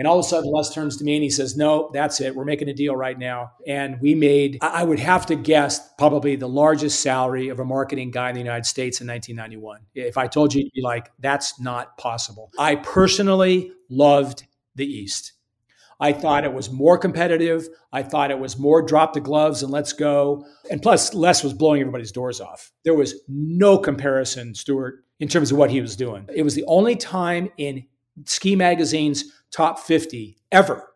And all of a sudden, Les turns to me and he says, No, that's it. We're making a deal right now. And we made, I would have to guess, probably the largest salary of a marketing guy in the United States in 1991. If I told you, you'd be like, That's not possible. I personally loved the East. I thought it was more competitive. I thought it was more drop the gloves and let's go. And plus, Les was blowing everybody's doors off. There was no comparison, Stuart, in terms of what he was doing. It was the only time in Ski Magazine's top 50 ever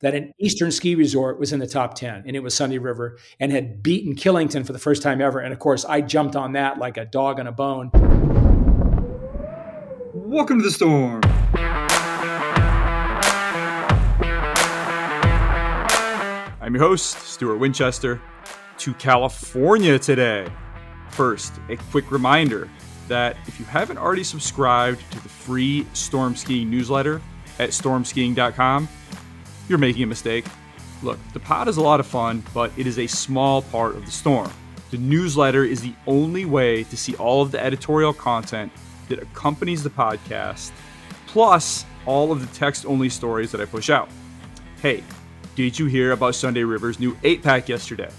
that an Eastern ski resort was in the top 10, and it was Sunday River and had beaten Killington for the first time ever. And of course, I jumped on that like a dog on a bone. Welcome to the storm. I'm your host, Stuart Winchester, to California today. First, a quick reminder that if you haven't already subscribed to the free storm skiing newsletter at stormskiing.com, you're making a mistake. Look, the pod is a lot of fun, but it is a small part of the storm. The newsletter is the only way to see all of the editorial content that accompanies the podcast, plus all of the text only stories that I push out. Hey, did you hear about Sunday River's new 8 pack yesterday?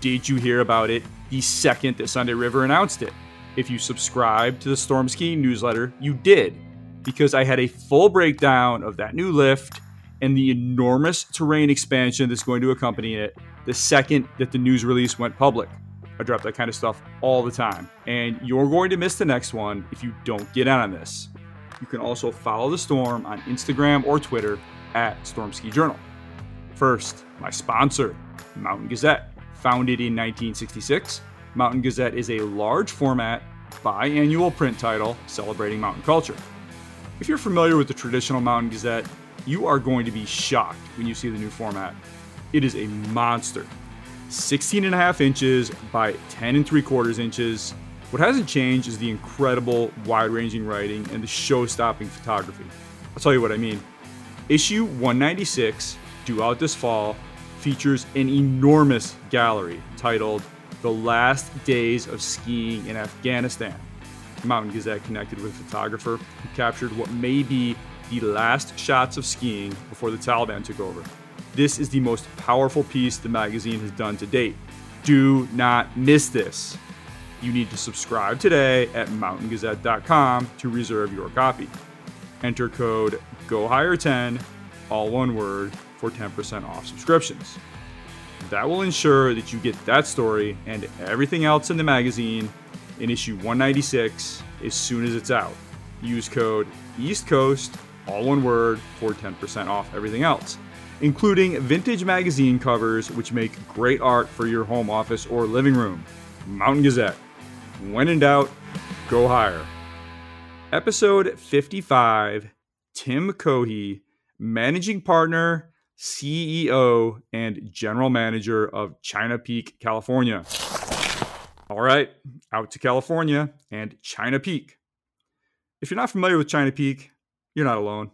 Did you hear about it the second that Sunday River announced it? If you subscribe to the Storm Skiing newsletter, you did, because I had a full breakdown of that new lift and the enormous terrain expansion that's going to accompany it the second that the news release went public. I drop that kind of stuff all the time, and you're going to miss the next one if you don't get on this. You can also follow the storm on Instagram or Twitter at Storm Ski Journal. First, my sponsor, Mountain Gazette. Founded in 1966, Mountain Gazette is a large format, biannual print title celebrating mountain culture. If you're familiar with the traditional Mountain Gazette, you are going to be shocked when you see the new format. It is a monster. 16 and a half inches by 10 and 3 quarters inches. What hasn't changed is the incredible wide ranging writing and the show stopping photography. I'll tell you what I mean. Issue 196 due out this fall, features an enormous gallery titled The Last Days of Skiing in Afghanistan. Mountain Gazette connected with a photographer who captured what may be the last shots of skiing before the Taliban took over. This is the most powerful piece the magazine has done to date. Do not miss this. You need to subscribe today at mountaingazette.com to reserve your copy. Enter code GOHIGHER10, all one word, for 10% off subscriptions. That will ensure that you get that story and everything else in the magazine in issue 196 as soon as it's out. Use code East Coast, all one word, for 10% off everything else, including vintage magazine covers which make great art for your home office or living room. Mountain Gazette. When in doubt, go higher. Episode 55 Tim Cohee, managing partner CEO and General Manager of China Peak, California. All right, out to California and China Peak. If you're not familiar with China Peak, you're not alone.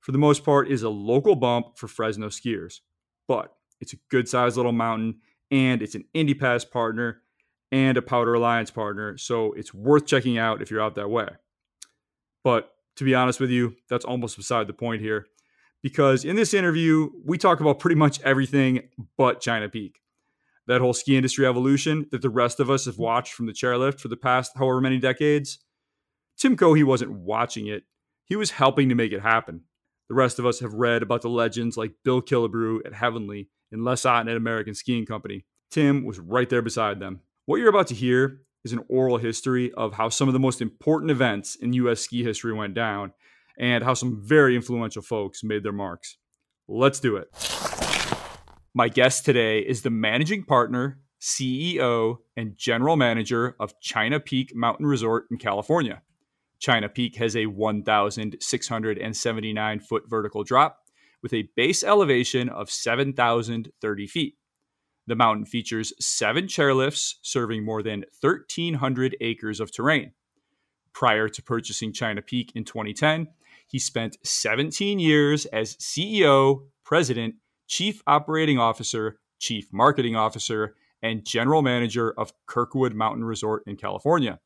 For the most part, is a local bump for Fresno skiers, but it's a good sized little mountain and it's an Indy Pass partner and a Powder Alliance partner, so it's worth checking out if you're out that way. But to be honest with you, that's almost beside the point here because in this interview, we talk about pretty much everything but China Peak. That whole ski industry evolution that the rest of us have watched from the chairlift for the past however many decades. Tim Cohee wasn't watching it, he was helping to make it happen. The rest of us have read about the legends like Bill Killebrew at Heavenly and Les Otten at American Skiing Company. Tim was right there beside them. What you're about to hear is an oral history of how some of the most important events in U.S. ski history went down and how some very influential folks made their marks. Let's do it. My guest today is the managing partner, CEO, and general manager of China Peak Mountain Resort in California. China Peak has a 1,679 foot vertical drop with a base elevation of 7,030 feet. The mountain features seven chairlifts serving more than 1,300 acres of terrain. Prior to purchasing China Peak in 2010, he spent 17 years as CEO, President, Chief Operating Officer, Chief Marketing Officer, and General Manager of Kirkwood Mountain Resort in California.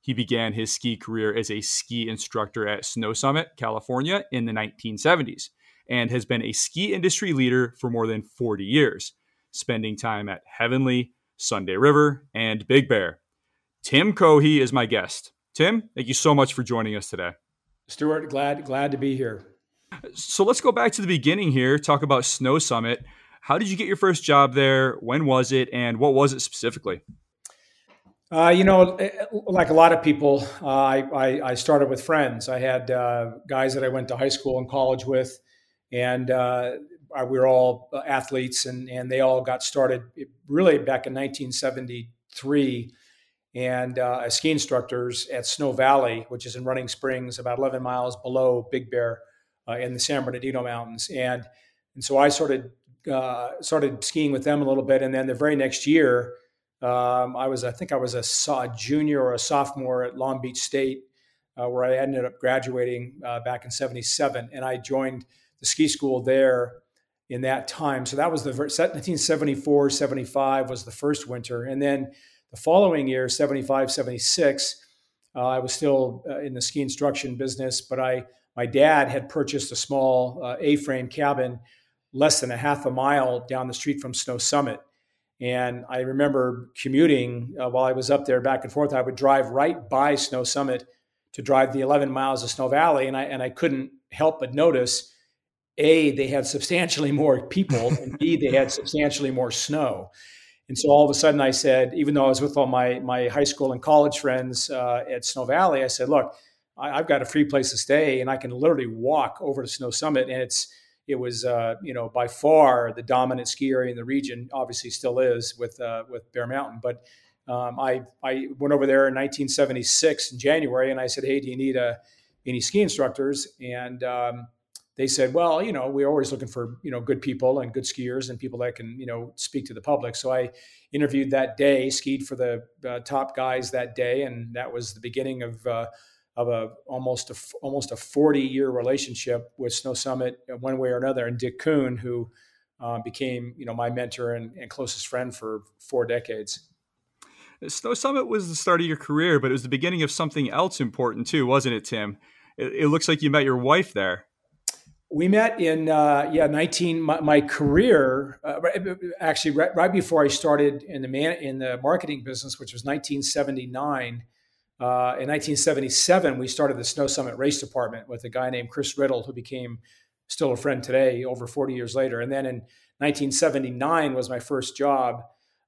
He began his ski career as a ski instructor at Snow Summit, California in the 1970s, and has been a ski industry leader for more than 40 years, spending time at Heavenly, Sunday River, and Big Bear. Tim Cohee is my guest. Tim, thank you so much for joining us today. Stuart, glad glad to be here. So let's go back to the beginning here, talk about Snow Summit. How did you get your first job there? When was it? And what was it specifically? Uh, you know, eh, eh, like a lot of people, uh, I, I, I, started with friends. I had uh, guys that I went to high school and college with, and uh, we were all athletes, and, and they all got started really back in 1973 and uh, ski instructors at Snow Valley, which is in Running Springs, about 11 miles below Big Bear uh, in the San Bernardino Mountains. And, and so I started, uh, started skiing with them a little bit. And then the very next year, um, I was, I think I was a, a, junior or a sophomore at Long Beach State, uh, where I ended up graduating uh, back in 77. And I joined the ski school there in that time. So that was the 1974, 75 was the first winter. And then the following year, 75, 76, uh, I was still uh, in the ski instruction business, but I my dad had purchased a small uh, A-frame cabin less than a half a mile down the street from Snow Summit. And I remember commuting uh, while I was up there back and forth. I would drive right by Snow Summit to drive the 11 miles of Snow Valley, and I and I couldn't help but notice a they had substantially more people, and b they had substantially more snow. And so all of a sudden, I said, even though I was with all my my high school and college friends uh, at Snow Valley, I said, look, I, have got a free place to stay, and I can literally walk over to Snow Summit, and it's it was uh, you know by far the dominant ski area in the region. Obviously, still is with uh, with Bear Mountain, but um, I I went over there in 1976 in January, and I said, hey, do you need a uh, any ski instructors? And um, they said, well, you know, we're always looking for, you know, good people and good skiers and people that can, you know, speak to the public. So I interviewed that day, skied for the uh, top guys that day. And that was the beginning of, uh, of a almost a almost a 40 year relationship with Snow Summit uh, one way or another. And Dick Kun, who uh, became, you know, my mentor and, and closest friend for four decades. Snow Summit was the start of your career, but it was the beginning of something else important too, wasn't it, Tim? It, it looks like you met your wife there we met in uh, yeah 19 my, my career uh, actually right, right, before i started in the man in the marketing business which was 1979 uh, in 1977 we started the snow summit race department with a guy named chris riddle who became still a friend today over 40 years later. And then in 1979 was my first job.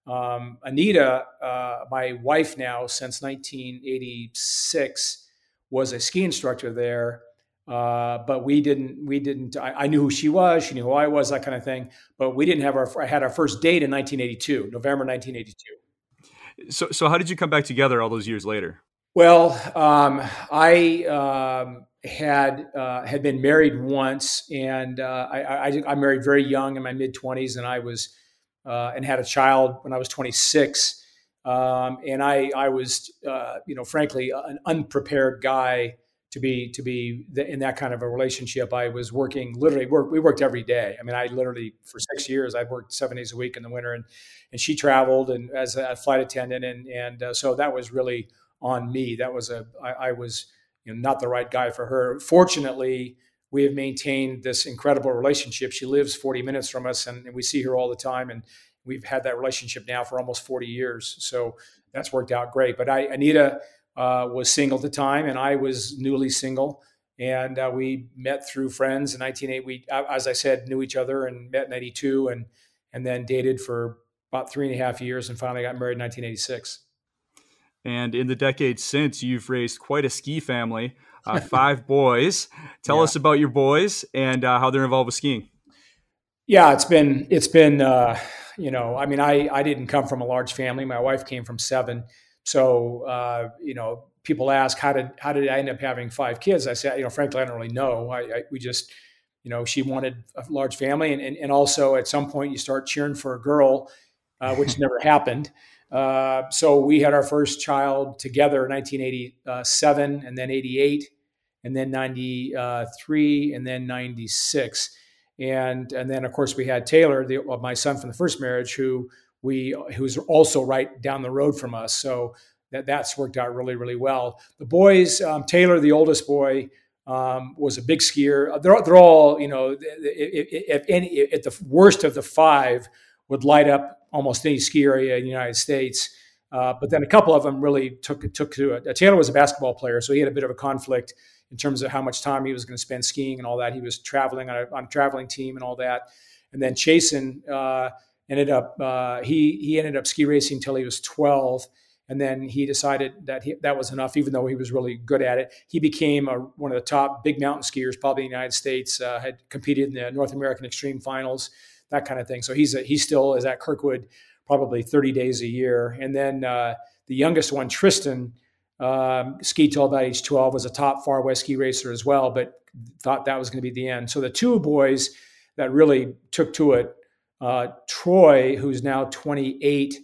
Um, anita uh, my wife now since 1986 was a ski instructor there uh, but we didn't. We didn't. I, I, knew who she was. She knew who I was. That kind of thing. But we didn't have our. I had our first date in 1982, November 1982. So, so how did you come back together all those years later? Well, um, I um, had uh, had been married once, and uh, I, I, I, married very young in my mid 20s, and I was uh, and had a child when I was 26. Um, and I, I was, uh, you know, frankly, an unprepared guy to be to be in that kind of a relationship. I was working literally work, we worked every day. I mean, I literally for six years I worked seven days a week in the winter, and and she traveled and as a flight attendant, and and uh, so that was really on me. That was a I, I was you know not the right guy for her. Fortunately, we have maintained this incredible relationship. She lives 40 minutes from us, and, and we see her all the time, and we've had that relationship now for almost 40 years. So that's worked out great. But I, Anita uh, was single at the time, and I was newly single. And uh, we met through friends in 1980. We, as I said, knew each other and met in 82 and, and then dated for about three and a half years and finally got married in 1986. And in the decades since, you've raised quite a ski family, uh, five boys. Tell yeah. us about your boys and uh, how they're involved with skiing. Yeah, it's been it's been uh, you know I mean I I didn't come from a large family. My wife came from seven, so uh, you know, people ask how did how did I end up having five kids? I said, you know, frankly, I don't really know. I, I we just you know she wanted a large family, and, and and also at some point you start cheering for a girl, uh, which never happened. Uh, so we had our first child together in 1987, and then 88, and then 93, and then 96, and and then of course we had Taylor, the, my son from the first marriage, who we who's also right down the road from us. So that that's worked out really really well. The boys, um, Taylor, the oldest boy, um, was a big skier. They're, they're all, you know, if any, at the worst of the five, would light up almost any ski area in the United States. Uh, but then a couple of them really took took to it. Taylor was a basketball player, so he had a bit of a conflict in terms of how much time he was going to spend skiing and all that. He was traveling on a, on a traveling team and all that. And then Chasen uh, ended up uh, he he ended up ski racing until he was 12, and then he decided that he, that was enough. Even though he was really good at it, he became a, one of the top big mountain skiers, probably in the United States. Uh, had competed in the North American Extreme Finals, that kind of thing. So he's a, he still is at Kirkwood probably 30 days a year. And then uh, the youngest one, Tristan um, ski till about age 12, was a top far west ski racer as well, but thought that was going to be the end. So the two boys that really took to it, uh, Troy, who's now 28,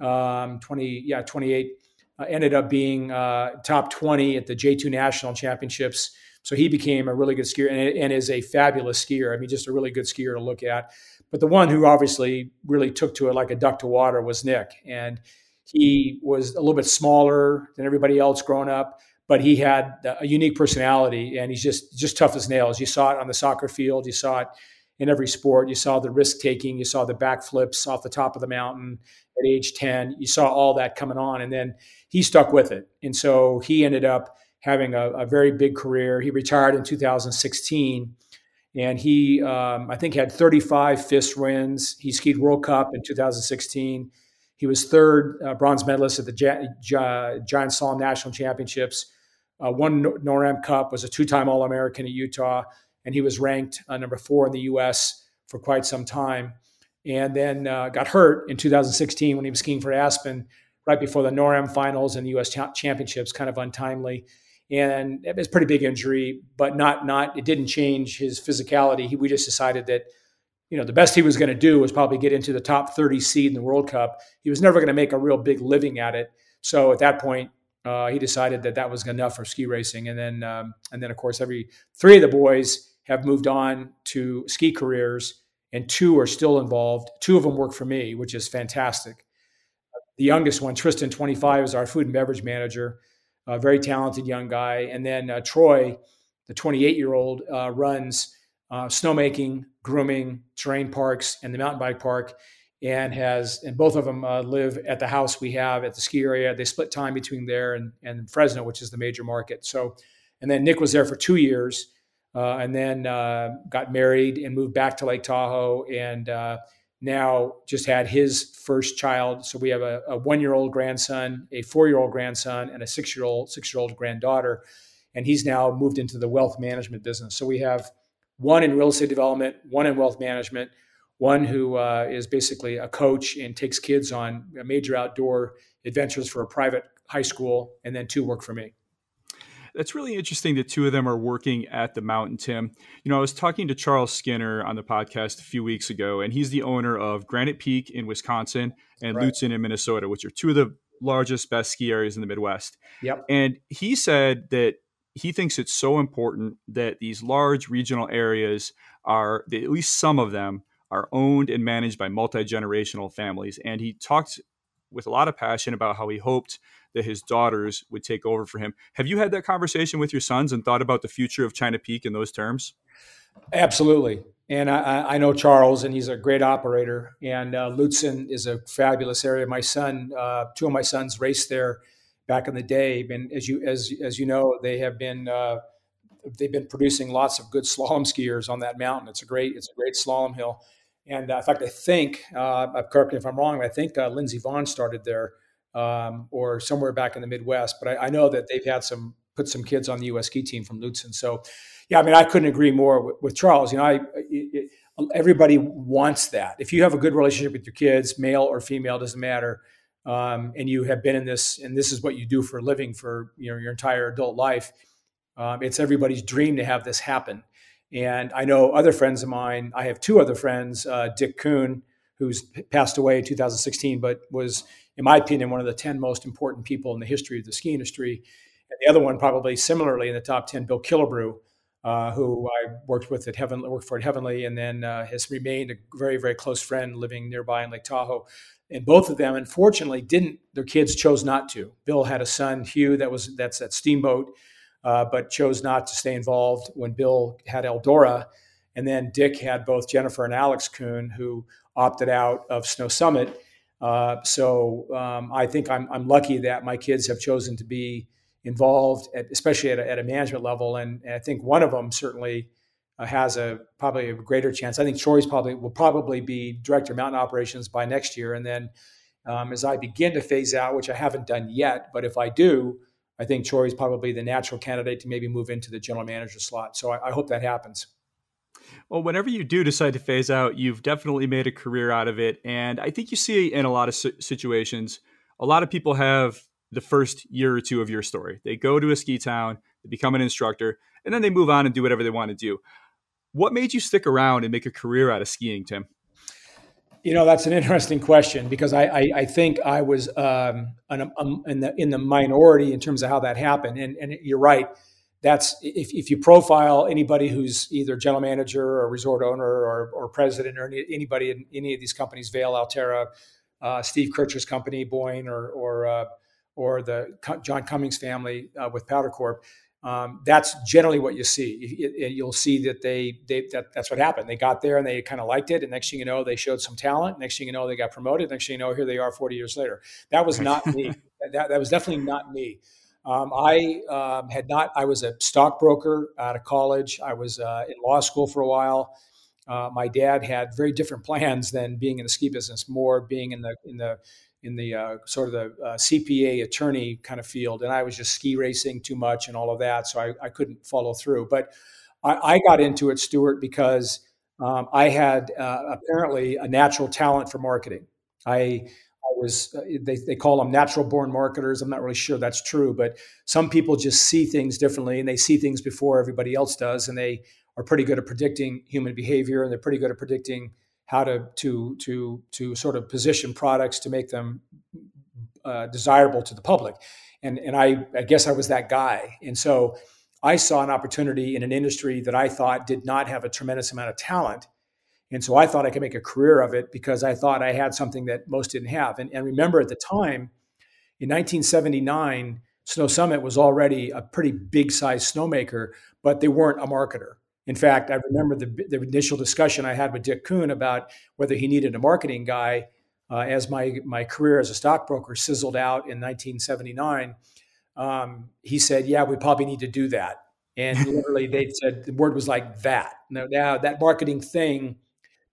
um, 20, yeah, 28, uh, ended up being uh, top 20 at the J2 National Championships. So he became a really good skier and, and, is a fabulous skier. I mean, just a really good skier to look at. But the one who obviously really took to it like a duck to water was Nick. And he was a little bit smaller than everybody else growing up, but he had a unique personality, and he's just just tough as nails. You saw it on the soccer field, you saw it in every sport. You saw the risk taking, you saw the backflips off the top of the mountain at age ten. You saw all that coming on, and then he stuck with it, and so he ended up having a, a very big career. He retired in 2016 and he um, I think had 35 FIS wins. He skied World Cup in 2016. He was third uh, bronze medalist at the Gi- Gi- Giant Slalom National Championships. Uh, won NORAM Cup, was a two-time All-American at Utah, and he was ranked uh, number four in the U.S. for quite some time. And then uh, got hurt in 2016 when he was skiing for Aspen, right before the NORAM finals and the U.S. Championships, kind of untimely. And it was a pretty big injury, but not not it didn't change his physicality. He, we just decided that you know, the best he was going to do was probably get into the top 30 seed in the World Cup. He was never going to make a real big living at it. So at that point, uh, he decided that that was enough for ski racing. And then, um, and then of course, every three of the boys have moved on to ski careers, and two are still involved. Two of them work for me, which is fantastic. The youngest one, Tristan, 25, is our food and beverage manager, a very talented young guy. And then uh, Troy, the 28 year old, uh, runs uh, snowmaking, grooming, terrain parks, and the mountain bike park. And has and both of them uh, live at the house we have at the ski area. They split time between there and, and Fresno, which is the major market. So, and then Nick was there for two years, uh, and then uh, got married and moved back to Lake Tahoe, and uh, now just had his first child. So we have a, a one-year-old grandson, a four-year-old grandson, and a six-year-old six-year-old granddaughter. And he's now moved into the wealth management business. So we have one in real estate development, one in wealth management, one who uh, is basically a coach and takes kids on major outdoor adventures for a private high school, and then two work for me. That's really interesting that two of them are working at the mountain, Tim. You know, I was talking to Charles Skinner on the podcast a few weeks ago, and he's the owner of Granite Peak in Wisconsin and right. Lutsen in Minnesota, which are two of the largest, best ski areas in the Midwest. Yep. And he said that he thinks it's so important that these large regional areas are, at least some of them, are owned and managed by multi generational families. And he talked with a lot of passion about how he hoped that his daughters would take over for him. Have you had that conversation with your sons and thought about the future of China Peak in those terms? Absolutely. And I, I know Charles, and he's a great operator. And uh, Lutsen is a fabulous area. My son, uh, two of my sons raced there back in the day. And as you as as you know, they have been uh, they've been producing lots of good slalom skiers on that mountain. It's a great it's a great slalom hill. And uh, in fact, I think uh, correct me if I'm wrong. I think uh, Lindsey Vonn started there um, or somewhere back in the Midwest. But I, I, know that they've had some put some kids on the U.S. ski team from Lutsen. So yeah, I mean, I couldn't agree more with, with Charles. You know, I. It, everybody wants that. If you have a good relationship with your kids, male or female, doesn't matter um, and you have been in this, and this is what you do for a living for you know your entire adult life, um, it's everybody's dream to have this happen. And I know other friends of mine. I have two other friends, uh, Dick Kun, who's passed away in 2016, but was, in my opinion, one of the 10 most important people in the history of the ski industry. And the other one, probably similarly in the top 10, Bill Killebrew, uh, who I worked with at Heaven, worked for at Heavenly, and then uh, has remained a very, very close friend living nearby in Lake Tahoe and both of them unfortunately didn't their kids chose not to bill had a son hugh that was that's that steamboat uh, but chose not to stay involved when Bill had Eldora. And then Dick had both Jennifer and Alex Kun, who opted out of Snow Summit. Uh, so um, I think I'm, I'm lucky that my kids have chosen to be involved, at, especially at a, at a, management level. And, and, I think one of them certainly uh, has a probably a greater chance. I think Troy's probably will probably be director of mountain operations by next year. And then um, as I begin to phase out, which I haven't done yet, but if I do, I think Troy is probably the natural candidate to maybe move into the general manager slot. So I, I hope that happens. Well, whenever you do decide to phase out, you've definitely made a career out of it. And I think you see in a lot of situations, a lot of people have the first year or two of your story. They go to a ski town, they become an instructor, and then they move on and do whatever they want to do. What made you stick around and make a career out of skiing, Tim? You know, that's an interesting question because I, I, I think I was um, an, um, in, the, in the minority in terms of how that happened. And, and you're right. That's if, if you profile anybody who's either general manager or resort owner or, or president or any, anybody in any of these companies, Vail, Alterra, uh, Steve Kircher's company, Boyne, or, or uh, or the John Cummings family uh, with Powdr Corp. Um, that's generally what you see. You'll see that they, they that, that's what happened. They got there and they kind of liked it, and next thing you know, they showed some talent. Next thing you know, they got promoted. Next thing you know, here they are 40 years later. That was not me. That, that was definitely not me. Um, I um, had not. I was a stockbroker out of college. I was uh, in law school for a while. Uh, my dad had very different plans than being in the ski business. More being in the in the in the uh, sort of the uh, CPA attorney kind of field, and I was just ski racing too much and all of that, so I, I couldn't follow through. But I, I got into it, Stuart, because um, I had uh, apparently a natural talent for marketing. I I was uh, they, they call them natural born marketers. I'm not really sure that's true, but some people just see things differently and they see things before everybody else does, and they are pretty good at predicting human behavior and they're pretty good at predicting how to to to to sort of position products to make them uh, desirable to the public. And and I I guess I was that guy. And so I saw an opportunity in an industry that I thought did not have a tremendous amount of talent. And so I thought I could make a career of it because I thought I had something that most didn't have. And, and remember at the time, in 1979, Snow Summit was already a pretty big size snowmaker, but they weren't a marketer. In fact, I remember the, the initial discussion I had with Dick Kun about whether he needed a marketing guy uh, as my, my career as a stockbroker sizzled out in 1979. Um, he said, Yeah, we probably need to do that. And literally, they said the word was like that. Now, now, that marketing thing,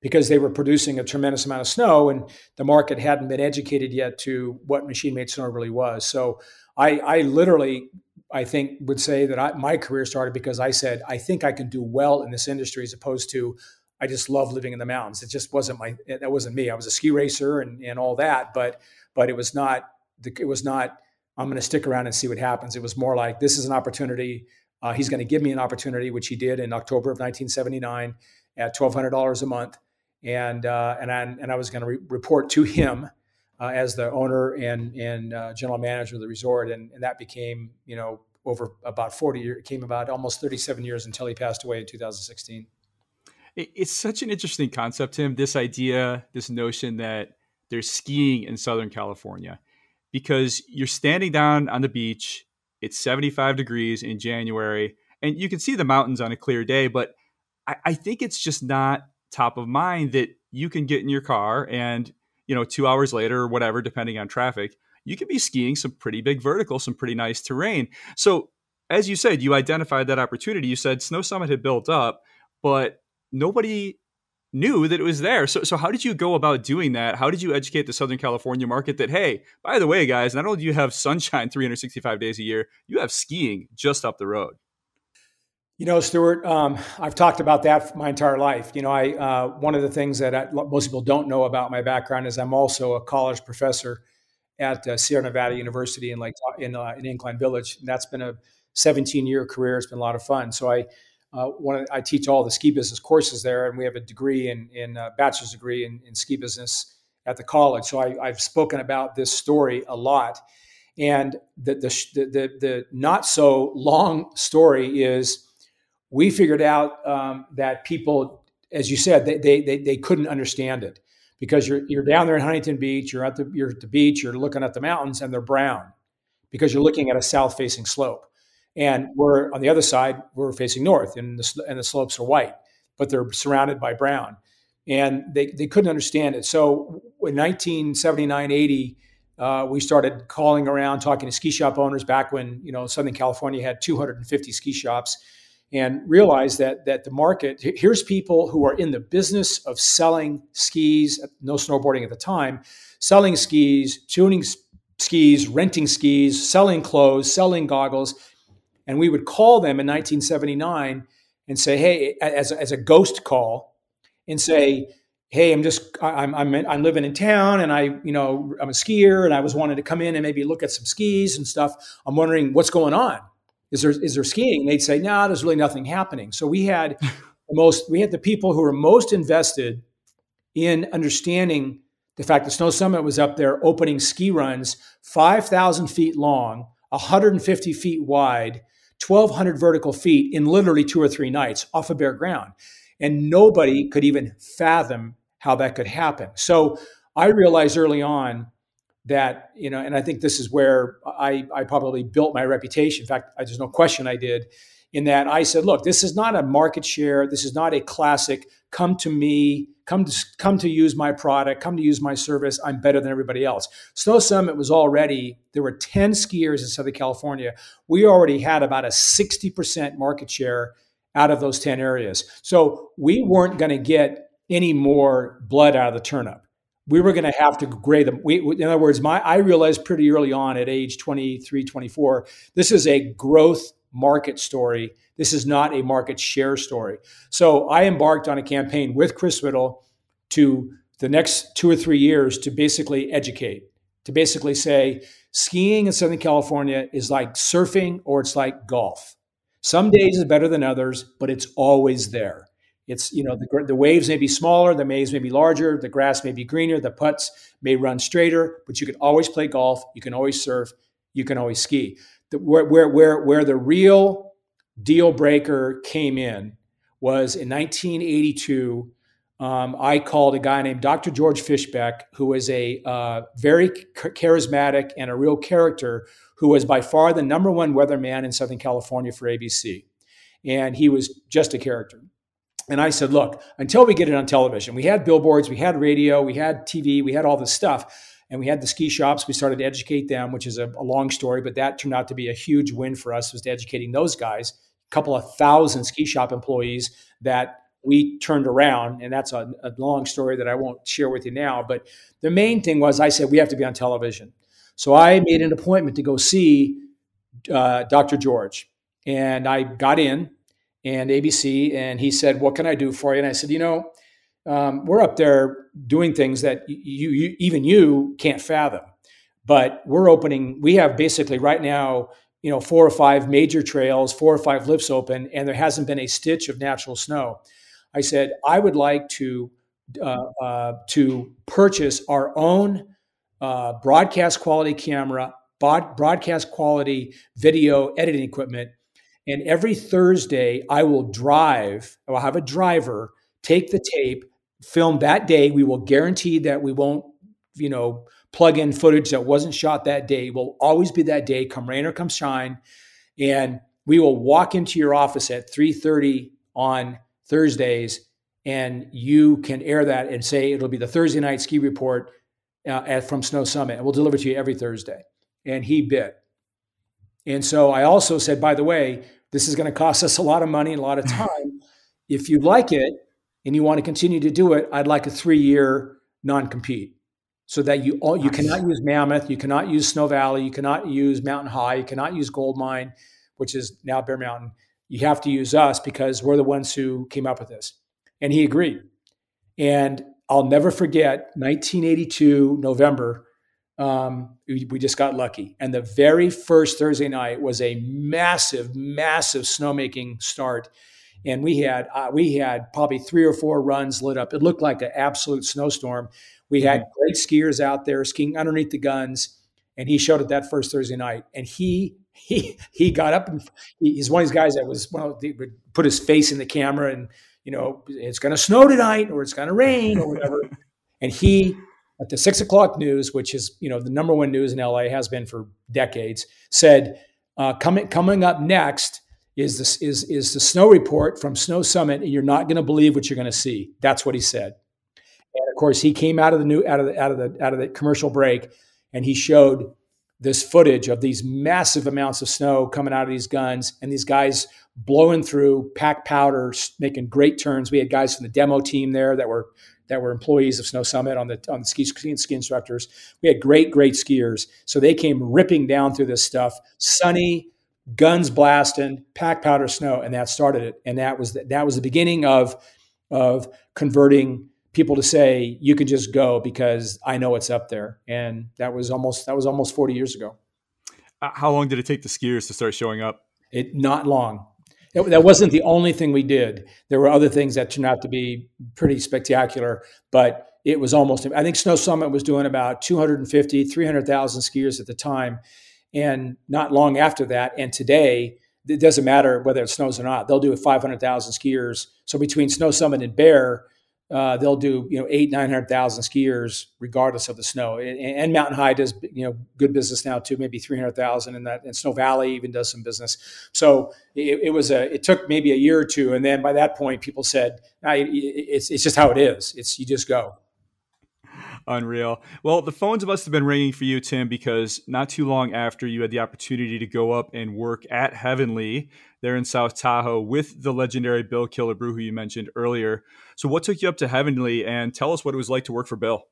because they were producing a tremendous amount of snow and the market hadn't been educated yet to what machine made snow really was. So I, I literally I think would say that I, my career started because I said I think I can do well in this industry as opposed to I just love living in the mountains. It just wasn't my that wasn't me. I was a ski racer and, and all that, but but it was not it was not I'm going to stick around and see what happens. It was more like this is an opportunity. Uh, he's going to give me an opportunity, which he did in October of 1979 at twelve hundred dollars a month, and uh, and I and I was going to re- report to him uh, as the owner and and uh, general manager of the resort, and, and that became you know over about 40 years, came about almost 37 years until he passed away in 2016. It's such an interesting concept, Tim. This idea, this notion that there's skiing in Southern California, because you're standing down on the beach, it's 75 degrees in January, and you can see the mountains on a clear day, but I, I think it's just not top of mind that you can get in your car and you know, two hours later or whatever, depending on traffic, you could be skiing some pretty big vertical, some pretty nice terrain. So, as you said, you identified that opportunity. You said Snow Summit had built up, but nobody knew that it was there. So, so how did you go about doing that? How did you educate the Southern California market that, hey, by the way, guys, not only do you have sunshine 365 days a year, you have skiing just up the road? You know, Stuart, um, I've talked about that my entire life. You know, I uh, one of the things that I, most people don't know about my background is I'm also a college professor at uh, Sierra Nevada University in like in, uh, in Incline Village. And that's been a 17 year career. It's been a lot of fun. So I uh, one I teach all the ski business courses there, and we have a degree in in uh, bachelor's degree in, in, ski business at the college. So I, have spoken about this story a lot. And the the, the the not so long story is we figured out um, that people, as you said, they, they, they, they, couldn't understand it because you're, you're down there in Huntington Beach, you're at, the, you're at the beach, you're looking at the mountains, and they're brown because you're looking at a south facing slope. And we're on the other side, we're facing north, and the, and the slopes are white, but they're surrounded by brown. And they, they couldn't understand it. So in 1979, 80, uh, we started calling around, talking to ski shop owners back when you know Southern California had 250 ski shops, and realize that that the market here's people who are in the business of selling skis, no snowboarding at the time, selling skis, tuning skis, renting skis, selling clothes, selling goggles, and we would call them in 1979 and say, hey, as as a ghost call, and say hey, I'm just I'm I'm I'm living in town and I you know I'm a skier and I was wanting to come in and maybe look at some skis and stuff. I'm wondering what's going on. Is there is there skiing? And they'd say, no, nah, there's really nothing happening. So we had the most we had the people who were most invested in understanding the fact that Snow Summit was up there opening ski runs 5,000 feet long, 150 feet wide, 1,200 vertical feet in literally two or three nights off of bare ground. And nobody could even fathom how that could happen. So I realized early on that, you know, and I think this is where I, I probably built my reputation. In fact, there's no question I did, in that I said, look, this is not a market share. This is not a classic, come to me, come to, come to use my product, come to use my service. I'm better than everybody else. Snow Summit was already, there were 10 skiers in Southern California. We already had about a 60% market share out of those 10 areas. So we weren't going to get any more blood out of the turnip. We were going to have to grade them. We, in other words, my I realized pretty early on at age 23, 24, this is a growth market story. This is not a market share story. So I embarked on a campaign with Chris Whittle to the next two or three years to basically educate, to basically say skiing in Southern California is like surfing or it's like golf. Some days is better than others, but it's always there. It's, you know, the, the waves may be smaller, the waves may be larger, the grass may be greener, the putts may run straighter, but you can always play golf, you can always surf, you can always ski. The, where, where, where, where the real deal breaker came in was in 1982. Um, I called a guy named Dr. George Fishbeck, who was a uh, very charismatic and a real character who was by far the number one weatherman in Southern California for ABC. And he was just a character. And I said, look, until we get it on television, we had billboards, we had radio, we had TV, we had all this stuff. And we had the ski shops. We started to educate them, which is a, a long story, but that turned out to be a huge win for us was educating those guys, a couple of thousand ski shop employees that we turned around. And that's a, a long story that I won't share with you now. But the main thing was I said, we have to be on television. So I made an appointment to go see uh, Dr. George. And I got in and ABC, and he said, What can I do for you? And I said, You know, um, we're up there doing things that you, you, even you can't fathom. But we're opening, we have basically right now, you know, four or five major trails, four or five lifts open, and there hasn't been a stitch of natural snow. I said, I would like to uh, uh, to purchase our own uh, broadcast quality camera, broadcast quality video editing equipment. And every Thursday, I will drive, I will have a driver take the tape, film that day. We will guarantee that we won't, you know, plug in footage that wasn't shot that day. It will always be that day, come rain or come shine. And we will walk into your office at 3:30 on Thursdays and you can air that and say it'll be the Thursday night ski report uh, at, from Snow Summit, and we'll deliver to you every Thursday. And he bit. And so I also said, by the way, this is going to cost us a lot of money and a lot of time. if you like it and you want to continue to do it, I'd like a three-year non-compete, so that you all you cannot use Mammoth, you cannot use Snow Valley, you cannot use Mountain High, you cannot use Gold Mine, which is now Bear Mountain. You have to use us because we're the ones who came up with this. And he agreed. And I'll never forget 1982 November. Um, we, we, just got lucky, and the very first Thursday night was a massive, massive snowmaking start, and we had uh, we had probably three or four runs lit up. It looked like an absolute snowstorm. We had mm-hmm. great skiers out there skiing underneath the guns, and he showed it that first Thursday night, and he he he got up and he, he's one of these guys that was well, he would put his face in the camera and you know, it's going to snow tonight or it's going to rain or whatever. and he, at the six o'clock news, which is, you know, the number one news in LA has been for decades, said, Uh, coming coming up next is this is is the snow report from Snow Summit, and you're not going to believe what you're going to see. That's what he said. And of course, he came out of the new out of the out of the out of the commercial break, and he showed this footage of these massive amounts of snow coming out of these guns, and these guys blowing through packed powder, making great turns. We had guys from the demo team there that were that were employees of Snow Summit on the on the ski ski, ski instructors. We had great great skiers, so they came ripping down through this stuff, sunny, guns blasting, pack powder snow, and that started it. And that was the, that was the beginning of of converting people to say you can just go because I know it's up there. And that was almost that was almost 40 years ago. Uh, how long did it take the skiers to start showing up? It not long. It, that wasn't the only thing we did. There were other things that turned out to be pretty spectacular, but it was almost I think Snow Summit was doing about 250, 300,000 skiers at the time and not long after that, and today, it doesn't matter whether it snows or not. They'll do 500,000 skiers. So between Snow Summit and Bear, uh, they'll do you know eight nine hundred thousand skiers regardless of the snow. And, and, Mountain High does you know good business now too, maybe three hundred thousand, and that and Snow Valley even does some business. So it, it, was a it took maybe a year or two, and then by that point, people said it's it's just how it is. It's you just go. Unreal. Well, the phones must have been ringing for you, Tim, because not too long after you had the opportunity to go up and work at Heavenly there in South Tahoe with the legendary Bill Killebrew, who you mentioned earlier. So, what took you up to Heavenly, and tell us what it was like to work for Bill?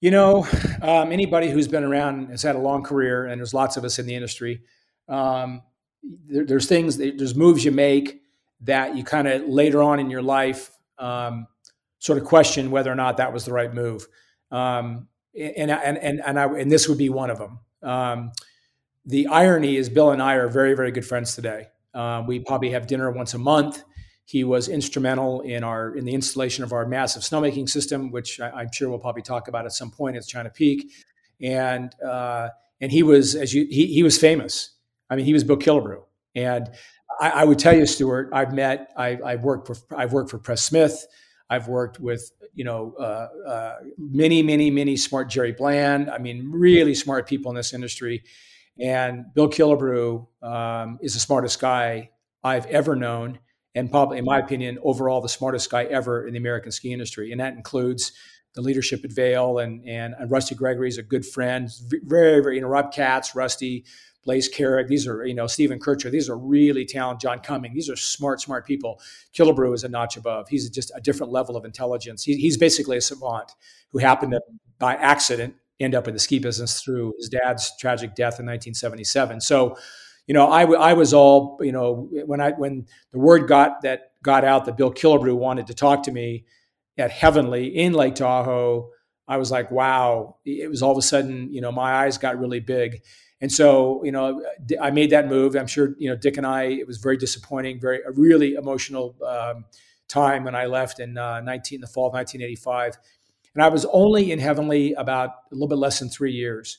You know, um, anybody who's been around has had a long career, and there's lots of us in the industry. Um, there, there's things, there's moves you make that you kind of later on in your life um, sort of question whether or not that was the right move. Um, and, and, and, and, I, and this would be one of them. Um, the irony is Bill and I are very, very good friends today. Uh, we probably have dinner once a month. He was instrumental in our in the installation of our massive snowmaking system, which I, am sure we'll probably talk about at some point at China Peak. And uh, and he was as you he, he was famous. I mean, he was Bill Killebrew. And I, I would tell you, Stuart, I've met I, I've worked for I've worked for Pres Smith. I've worked with you know uh, uh, many, many, many smart Jerry Blann. I mean, really smart people in this industry. And Bill Killebrew um, is the smartest guy I've ever known, and probably, in my opinion, overall the smartest guy ever in the American ski industry. And that includes the leadership at Vail and and, and Rusty Gregory is a good friend, very, very, you know, Rob Katz, Rusty, Blaise Carrig. These are, you know, Stephen Kircher. These are really talented. John Cumming. These are smart, smart people. Killebrew is a notch above. He's just a different level of intelligence. He, he's basically a savant who happened to, by accident, end up in the ski business through his dad's tragic death in 1977. So, you know, I, I was all, you know, when I when the word got that got out that Bill Killebrew wanted to talk to me at Heavenly in Lake Tahoe, I was like, wow. It was all of a sudden, you know, my eyes got really big. And so, you know, I made that move. I'm sure, you know, Dick and I, it was very disappointing, very, a really emotional um, time when I left in uh, 19, the fall of 1985. And I was only in Heavenly about a little bit less than three years.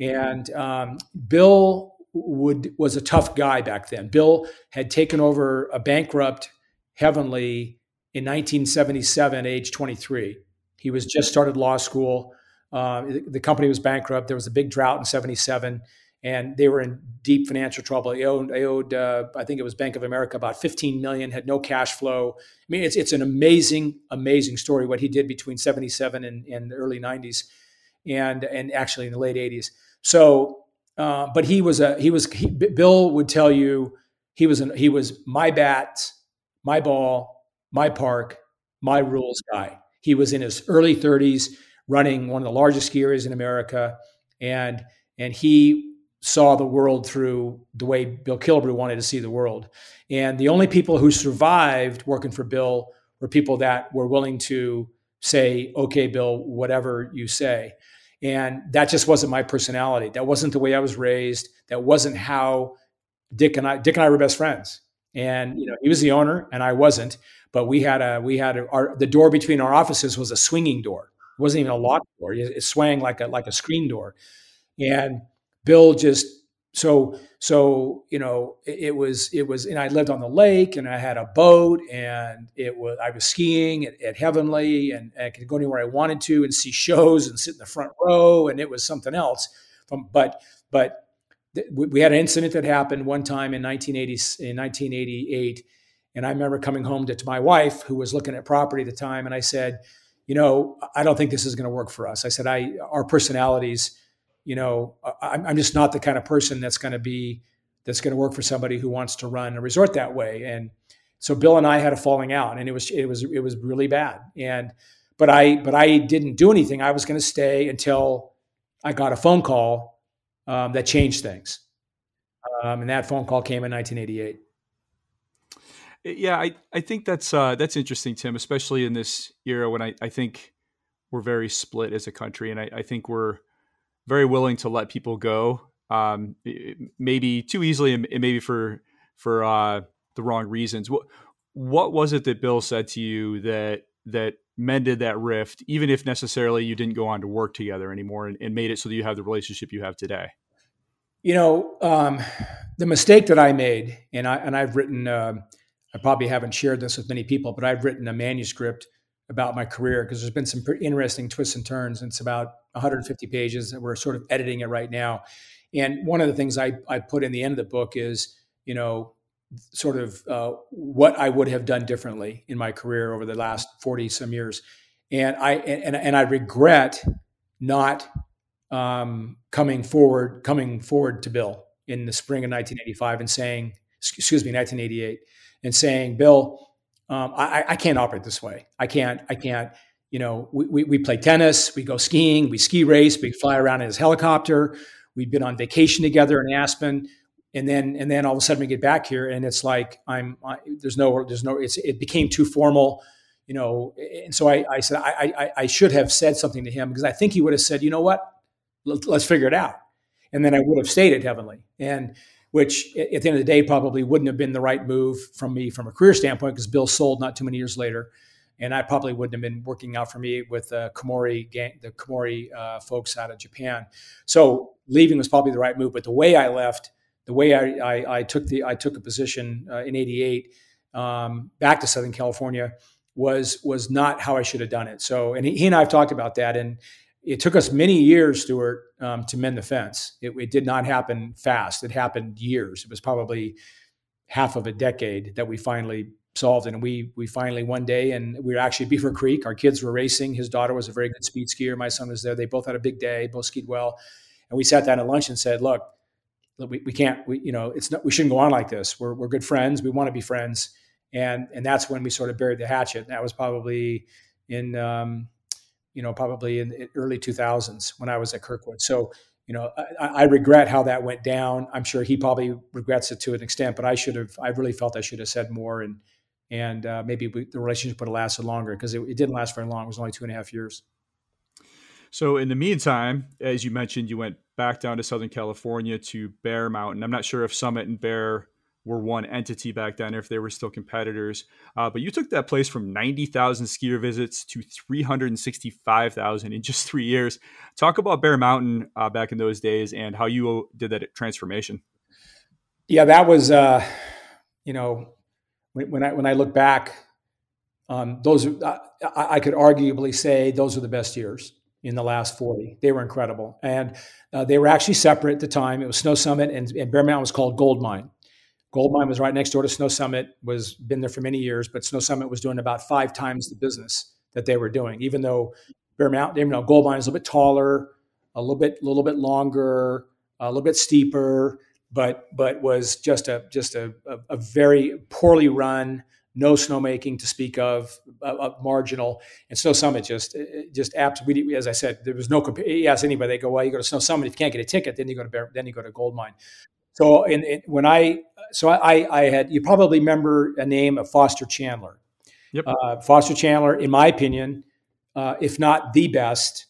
And um, Bill would was a tough guy back then. Bill had taken over a bankrupt Heavenly in 1977, age 23. He was just started law school. Uh, the company was bankrupt. There was a big drought in 77 and they were in deep financial trouble. They owed, they owed uh, I think it was Bank of America, about 15 million, had no cash flow. I mean, it's, it's an amazing, amazing story what he did between 77 and, and the early 90s and, and actually in the late 80s. So, uh, but he was a, he was, he, Bill would tell you he was, an, he was my bat, my ball, my park, my rules guy. He was in his early 30s running one of the largest ski areas in America. And, and he saw the world through the way Bill Killebrew wanted to see the world. And the only people who survived working for Bill were people that were willing to say, okay, Bill, whatever you say. And that just wasn't my personality. That wasn't the way I was raised. That wasn't how Dick and I, Dick and I were best friends. And, you know, he was the owner and I wasn't, but we had a, we had a, our, the door between our offices was a swinging door. It wasn't even a locked door. It swang like a, like a screen door. And, Bill just so so you know it, it, was it was and I lived on the lake and I had a boat and it was I was skiing at, at Heavenly and, I could go anywhere I wanted to and see shows and sit in the front row and it was something else. From but but th- we had an incident that happened one time in 1980 in 1988, and I remember coming home to, to my wife who was looking at property at the time, and I said, you know, I don't think this is going to work for us. I said, I our personalities, you know, I'm, I'm just not the kind of person that's going to be that's going to work for somebody who wants to run a resort that way. And so Bill and I had a falling out, and it was it was it was really bad. And but I but I didn't do anything. I was going to stay until I got a phone call um, that changed things, um, and that phone call came in 1988. Yeah, I, I think that's uh, that's interesting, Tim, especially in this era when I, I think we're very split as a country, and I, I think we're very willing to let people go, um, maybe too easily, and maybe for for uh, the wrong reasons. What what was it that Bill said to you that that mended that rift, even if necessarily you didn't go on to work together anymore, and, and made it so that you have the relationship you have today? You know, um, the mistake that I made, and I and I've written. Uh, I probably haven't shared this with many people, but I've written a manuscript about my career because there's been some pretty interesting twists and turns. And it's about 150 pages, and we're sort of editing it right now. And one of the things I, I put in the end of the book is, you know, sort of uh, what I would have done differently in my career over the last 40 some years. And I and, and I regret not um, coming forward coming forward to Bill in the spring of 1985 and saying, excuse me, 1988 and saying, Bill, um, I, I, can't operate this way. I can't, I can't, you know, we, we, we, play tennis, we go skiing, we ski race, we fly around in his helicopter. We've been on vacation together in Aspen. And then, and then all of a sudden we get back here and it's like, I'm, I, there's no, there's no, it's, it became too formal, you know? And so I, I said, I, I, I should have said something to him because I think he would have said, you know what, let's figure it out. And then I would have stayed at Heavenly. And, which at the end of the day probably wouldn't have been the right move from me from a career standpoint because Bill sold not too many years later, and I probably wouldn't have been working out for me with the Kamori gang, the Kamori uh, folks out of Japan. So leaving was probably the right move. But the way I left, the way I, I, I took the I took a position uh, in '88 um, back to Southern California was was not how I should have done it. So and he, he and I have talked about that and it took us many years, Stuart, um, to mend the fence. It, it, did not happen fast. It happened years. It was probably half of a decade that we finally solved. And we we finally one day, and we were actually Beaver Creek. Our kids were racing. His daughter was a very good speed skier. My son was there. They both had a big day. Both skied well. And we sat down at lunch and said, "Look, we, we can't. We you know it's not. We shouldn't go on like this. We're we're good friends. We want to be friends." And and that's when we sort of buried the hatchet. That was probably in. Um, you know, probably in the early 2000s when I was at Kirkwood. So, you know, I, I, regret how that went down. I'm sure he probably regrets it to an extent, but I should have, I really felt I should have said more and, and uh, maybe we, the relationship would have lasted longer because it, it, didn't last very long. It was only two and a half years. So in the meantime, as you mentioned, you went back down to Southern California to Bear Mountain. I'm not sure if Summit and Bear were one entity back then, if they were still competitors. Uh, but you took that place from 90,000 skier visits to 365,000 in just three years. Talk about Bear Mountain uh, back in those days and how you did that transformation. Yeah, that was, uh, you know, when, when, I when I look back, um, those I, I, could arguably say those are the best years in the last 40. They were incredible, and uh, they were actually separate at the time. It was Snow Summit, and, and Bear Mountain was called Gold Mine. Gold Mine was right next door to Snow Summit, was been there for many years, but Snow Summit was doing about five times the business that they were doing, even though Bear Mountain, you know, Gold Mine is a little bit taller, a little bit, a little bit longer, a little bit steeper, but but was just a just a, a, a very poorly run, no snowmaking to speak of, uh, a, marginal. And Snow Summit just uh, uh, just absolutely, as I said, there was no. You ask anybody, they go, "Well, you go to Snow Summit if you can't get a ticket, then you go to Bear, then you go to Gold Mine." So in, in, when I so I, I had you probably remember a name of Foster Chandler. Yep. Uh, Foster Chandler, in my opinion, uh, if not the best,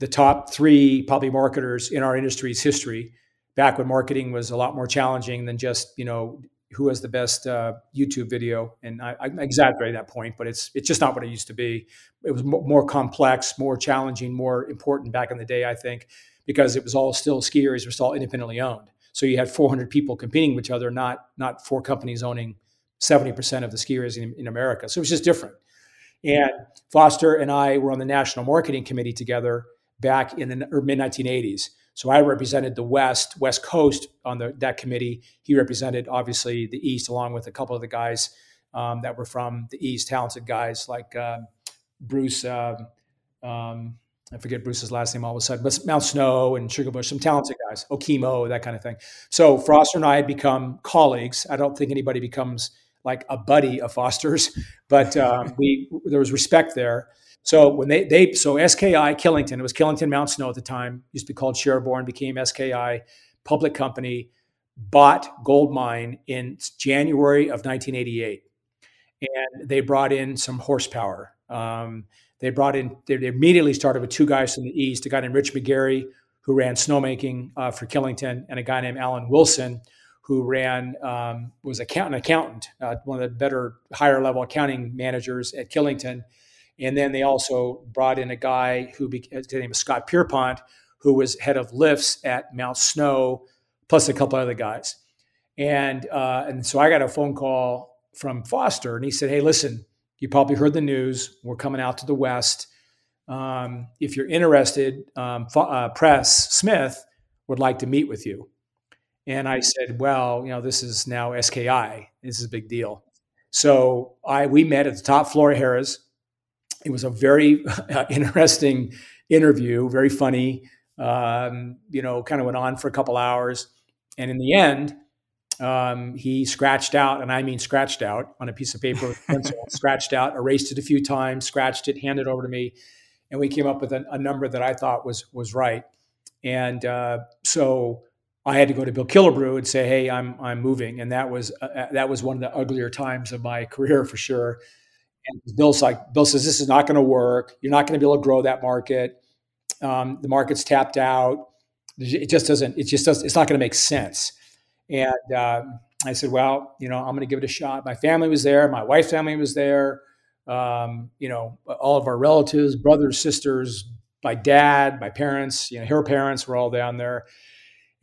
the top three probably marketers in our industry's history. Back when marketing was a lot more challenging than just you know who has the best uh, YouTube video, and I, I, exaggerate that point, but it's it's just not what it used to be. It was more complex, more challenging, more important back in the day, I think, because it was all still skiers were still independently owned. So you had 400 people competing with each other, not not four companies owning 70% of the skiers in, in America. So it was just different. And Foster and I were on the national marketing committee together back in the mid 1980s. So I represented the West, West Coast on the, that committee. He represented obviously the East, along with a couple of the guys um, that were from the East, talented guys like uh, Bruce. Um, um, I forget Bruce's last name all of a sudden, but Mount Snow and Sugarbush, some talented guys, Okemo, that kind of thing. So Foster and I had become colleagues. I don't think anybody becomes like a buddy of Foster's, but um, we there was respect there. So when they they so SKI Killington, it was Killington Mount Snow at the time, used to be called Sherburne, became SKI, public company, bought gold mine in January of 1988, and they brought in some horsepower. Um, they brought in they immediately started with two guys from the east, a guy named Rich McGarry who ran snowmaking uh, for Killington, and a guy named Alan Wilson who ran um, was account, an accountant, uh, one of the better higher level accounting managers at Killington and then they also brought in a guy who became his name was Scott Pierpont, who was head of lifts at Mount Snow, plus a couple other guys. And uh, and so I got a phone call from Foster, and he said, "Hey, listen, you probably heard the news. We're coming out to the west. Um, if you're interested, um, uh, Pres Smith would like to meet with you." And I said, "Well, you know, this is now SKI. This is a big deal." So I we met at the top floor of Harrah's it was a very uh, interesting interview, very funny. Um, you know, kind of went on for a couple hours, and in the end, um, he scratched out, and I mean scratched out on a piece of paper pencil, scratched out, erased it a few times, scratched it, handed it over to me, and we came up with a, a number that I thought was was right. And uh, so I had to go to Bill Killebrew and say, "Hey, I'm I'm moving," and that was uh, uh that was one of the uglier times of my career for sure. And Bill's like, Bill says, this is not going to work. You're not going to be able to grow that market. Um, the market's tapped out. It just doesn't, it just doesn't, it's not going to make sense. And uh, I said, well, you know, I'm going to give it a shot. My family was there. My wife's family was there. Um, you know, all of our relatives, brothers, sisters, my dad, my parents, you know, her parents were all down there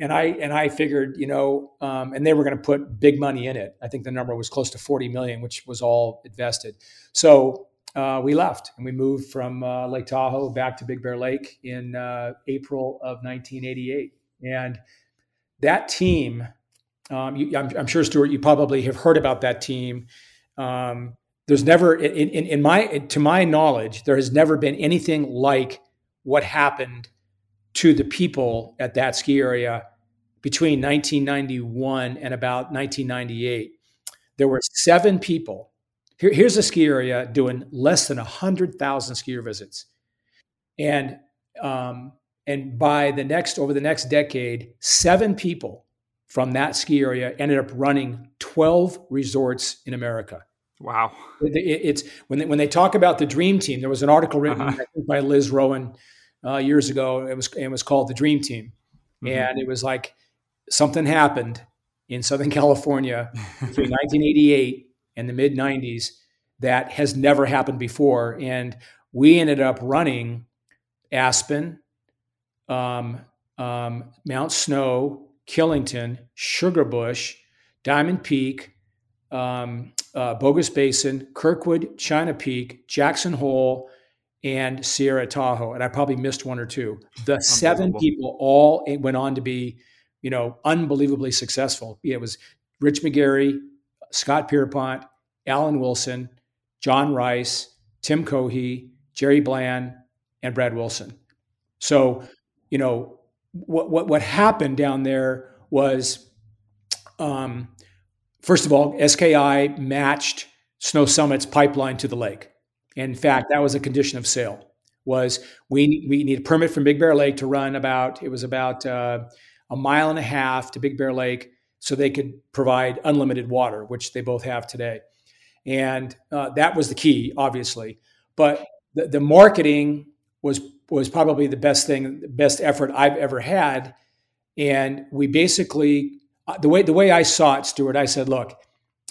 and I and I figured, you know, um, and they were going to put big money in it. I think the number was close to forty million, which was all invested. So uh, we left and we moved from uh, Lake Tahoe back to Big Bear Lake in uh, April of 1988. And that team, um, you, I'm, I'm, sure Stuart, you probably have heard about that team. Um, there's never, in, in, in my to my knowledge, there has never been anything like what happened to the people at that ski area between 1991 and about 1998, there were seven people. Here, here's a ski area doing less than 100,000 skier visits. And, um, and by the next, over the next decade, seven people from that ski area ended up running 12 resorts in America. Wow. It, it, it's when they, when they talk about the dream team, there was an article written uh-huh. by Liz Rowan uh, years ago. It was, it was called the dream team. Mm-hmm. And it was like, something happened in Southern California between 1988 and the mid 90s that has never happened before. And we ended up running Aspen, um, um, Mount Snow, Killington, Sugarbush, Diamond Peak, um, uh, Bogus Basin, Kirkwood, China Peak, Jackson Hole, and Sierra Tahoe. And I probably missed one or two. The seven people all went on to be you know, unbelievably successful. It was Rich McGarry, Scott Pierpont, Alan Wilson, John Rice, Tim Cohee, Jerry Blann, and Brad Wilson. So, you know, what what what happened down there was, um, first of all, SKI matched Snow Summit's pipeline to the lake. In fact, that was a condition of sale. Was we we need a permit from Big Bear Lake to run about it was about uh, a mile and a half to Big Bear Lake so they could provide unlimited water, which they both have today. And uh, that was the key, obviously. But the, the marketing was was probably the best thing, the best effort I've ever had. And we basically, uh, the way the way I saw it, Stuart, I said, look,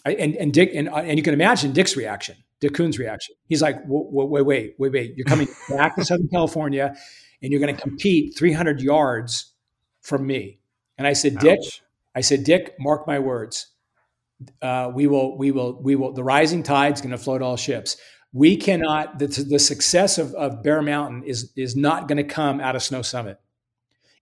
I, and and Dick and, uh, and you can imagine Dick's reaction, Dick Kun's reaction. He's like, wait, wait, wait, wait, you're coming back to Southern California, and you're going to compete 300 yards from me. And I said, Ouch. Dick, I said, Dick, mark my words. Uh, we will, we will, we will, the rising tide is going to float all ships. We cannot, the, the success of, of Bear Mountain is, is not going to come out of Snow Summit.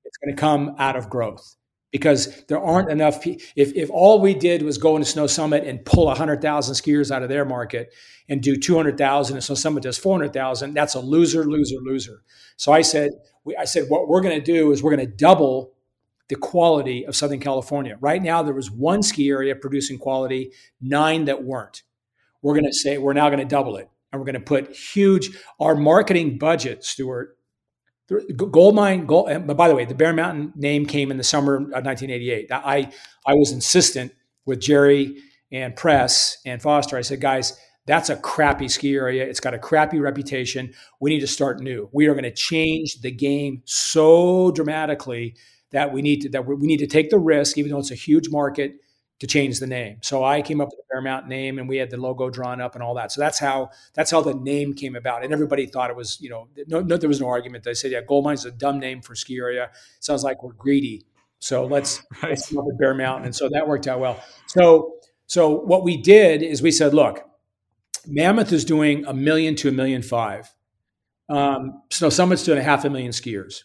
It's going to come out of growth because there aren't enough. If if all we did was go into Snow Summit and pull hundred thousand skiers out of their market and do two hundred thousand, and Snow Summit does four hundred thousand, that's a loser, loser, loser. So I said, we, I said, what we're going to do is we're going to double the quality of Southern California. Right now, there was one ski area producing quality, nine that weren't. We're going to say we're now going to double it, and we're going to put huge. Our marketing budget, Stuart, Gold Mine. Gold, but by the way, the Bear Mountain name came in the summer of 1988. I I was insistent with Jerry and Pres and Foster. I said, guys, that's a crappy ski area. It's got a crappy reputation. We need to start new. We are going to change the game so dramatically that we need to that we need to take the risk, even though it's a huge market, to change the name. So I came up with the Bear Mountain name, and we had the logo drawn up and all that. So that's how that's how the name came about. And everybody thought it was, you know, no, no there was no argument. They said, yeah, Gold Mine's a dumb name for ski area. sounds like we're greedy. So let's, right. let's come up with Bear Mountain. And so that worked out well. So so what we did is we said, look, Mammoth is doing a million to a million five. Um, Snow Summit's doing a half a million skiers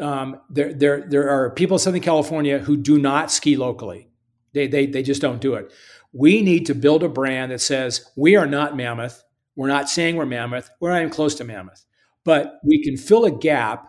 um, there, there, there are people in Southern California who do not ski locally. They, they, they just don't do it. We need to build a brand that says we are not Mammoth. We're not saying we're Mammoth. We're not even close to Mammoth. But we can fill a gap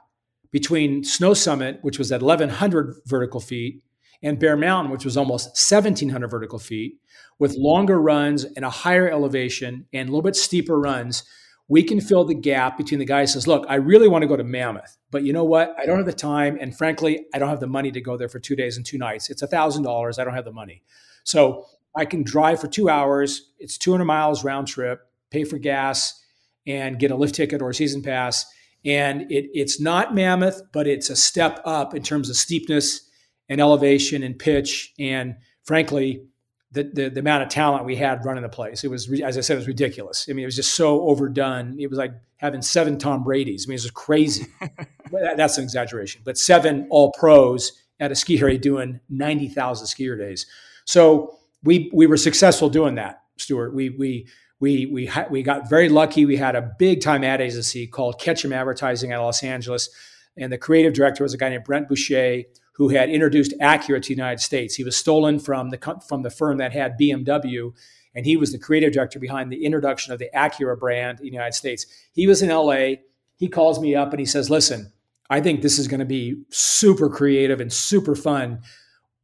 between Snow Summit, which was at 1,100 vertical feet, and Bear Mountain, which was almost 1,700 vertical feet, with longer runs and a higher elevation and a little bit steeper runs we can fill the gap between the guy who says, Look, I really want to go to Mammoth, but you know what? I don't have the time. And frankly, I don't have the money to go there for two days and two nights. It's $1,000. I don't have the money. So I can drive for two hours. It's 200 miles round trip, pay for gas, and get a lift ticket or a season pass. And it, it's not Mammoth, but it's a step up in terms of steepness and elevation and pitch. And frankly, the, the, the amount of talent we had running the place. It was, as I said, it was ridiculous. I mean, it was just so overdone. It was like having seven Tom Brady's. I mean, it was crazy. That's an exaggeration, but seven all pros at a ski area doing 90,000 skier days. So we, we were successful doing that, Stuart. We, we, we, we, ha- we got very lucky. We had a big time ad agency called Ketchum Advertising out of Los Angeles. And the creative director was a guy named Brent Boucher who had introduced Acura to the United States. He was stolen from the from the firm that had BMW, and he was the creative director behind the introduction of the Acura brand in the United States. He was in LA. He calls me up and he says, "Listen, I think this is going to be super creative and super fun.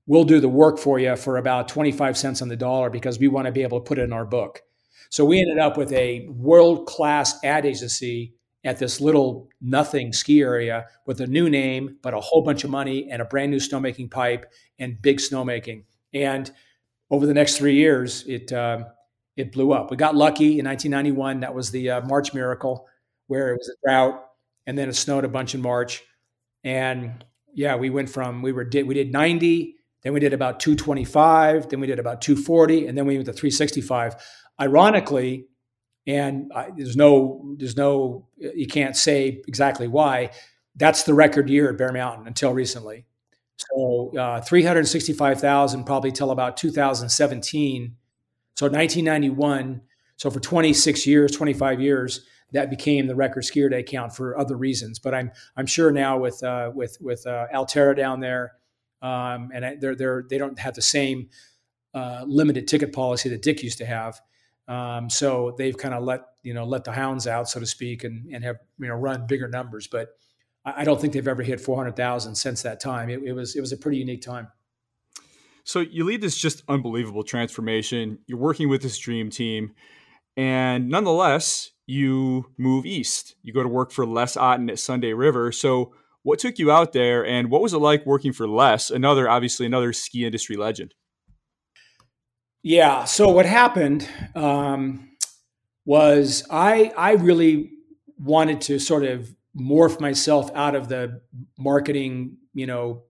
We'll do the work for you for about 25 cents on the dollar because we want to be able to put it in our book." So we ended up with a world class ad agency at this little nothing ski area with a new name, but a whole bunch of money and a brand new snowmaking pipe and big snowmaking. And over the next three years, it uh, it blew up. We got lucky in 1991. That was the uh, March miracle, where it was a drought, and then it snowed a bunch in March. And yeah, we went from we were did we did 90, then we did about 225, then we did about 240, and then we went to 365. Ironically, and I, there's no there's no you can't say exactly why. That's the record year at bear mountain until recently. So uh, 365000 probably till about 2017 so 1991 so for 26 years 25 years that became the record skier day count for other reasons. But i'm i'm sure now with uh, with with uh, alterra down there um, and they're they're they don't have the same uh, limited ticket policy that dick used to have um, so they've kind of let you know let the hounds out, so to speak, and and have you know run bigger numbers. But I, don't think they've ever hit four hundred thousand since that time. It, it was it was a pretty unique time. So you lead this just unbelievable transformation. You're working with this dream team, and nonetheless, you move east. You go to work for Les Otten at Sunday River. So what took you out there, and what was it like working for Les? Another, obviously, another ski industry legend. Yeah. So what happened um, was I I really wanted to sort of morph myself out of the marketing, you know,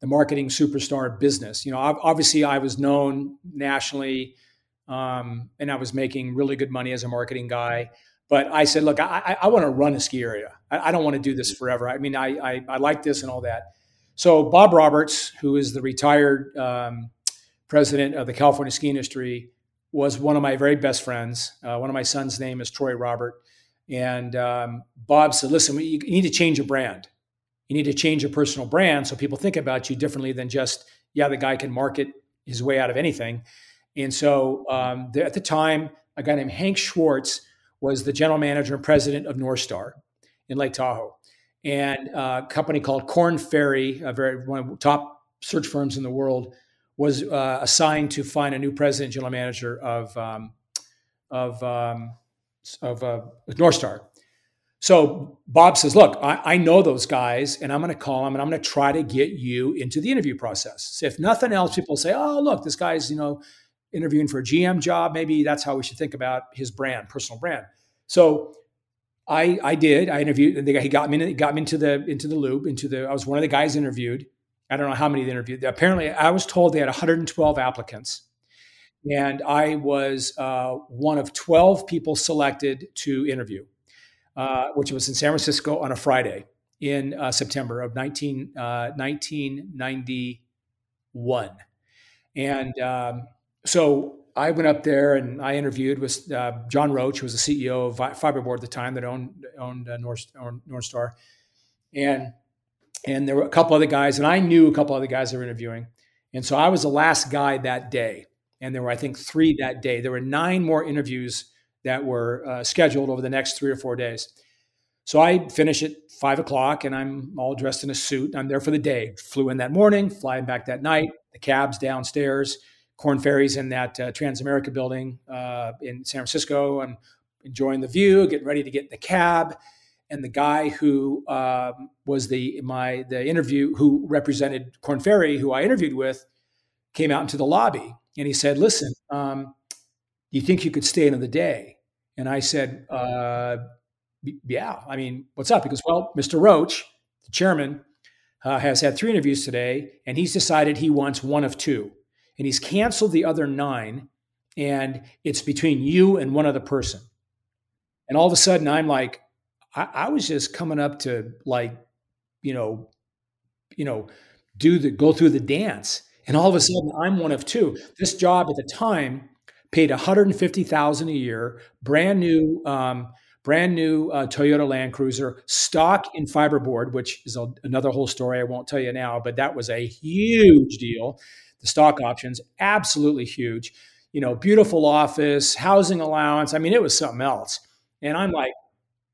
the marketing superstar business. You know, obviously I was known nationally, um, and I was making really good money as a marketing guy. But I said, look, I, I want to run a ski area. I, I, don't want to do this forever. I mean, I, I, I like this and all that. So Bob Roberts, who is the retired um, president of the California ski industry, was one of my very best friends. Uh, one of my son's name is Troy Robert. And um, Bob said, listen, you need to change your brand. You need to change your personal brand so people think about you differently than just, yeah, the guy can market his way out of anything. And so um, at the time, a guy named Hank Schwartz was the general manager and president of Northstar in Lake Tahoe. And a company called Korn Ferry, a very one of the top search firms in the world, was uh, assigned to find a new president, general manager of um, of um, of uh, Northstar. So Bob says, "Look, I, I know those guys, and I'm going to call them, and I'm going to try to get you into the interview process. So if nothing else, people say, "Oh, look, this guy's you know interviewing for a GM job. Maybe that's how we should think about his brand, personal brand." So I I did. I interviewed, and he got me he got me into the into the loop into the. I was one of the guys interviewed. I don't know how many they interviewed. Apparently, I was told they had 112 applicants, and I was uh, one of 12 people selected to interview, uh, which was in San Francisco on a Friday in uh, September of 19, 1991, uh, and um, so I went up there and I interviewed with uh, John Roach, who was the CEO of Fibreboard at the time that owned owned uh, North, Northstar, and and there were a couple other guys, and I knew a couple other guys that were interviewing, and so I was the last guy that day, and there were I think three that day. There were nine more interviews that were uh, scheduled over the next three or four days. So I finish at five o'clock, and I'm all dressed in a suit. I'm there for the day. Flew in that morning, flying back that night. The cab's downstairs Korn Ferry's in that uh, Transamerica building uh, in San Francisco. I'm enjoying the view, getting ready to get in the cab. And the guy who um, was the my the interview who represented Korn Ferry, who I interviewed with, came out into the lobby and he said, "Listen, um, do you think you could stay another day?" And I said, uh, "Yeah. I mean, what's up?" He goes, "Well, Mr. Roach, the chairman, uh, has had three interviews today, and he's decided he wants one of two and he's canceled the other nine, and it's between you and one other person. And all of a sudden, I'm like, I, I was just coming up to like, you know, you know, do the go through the dance, and all of a sudden, I'm one of two. This job at the time paid 150,000 a year, brand new. Um, brand new uh, Toyota Land Cruiser, stock in fibreboard, which is a, another whole story I won't tell you now, but that was a huge deal the stock options, absolutely huge. You know, beautiful office, housing allowance. I mean, it was something else. And I'm like,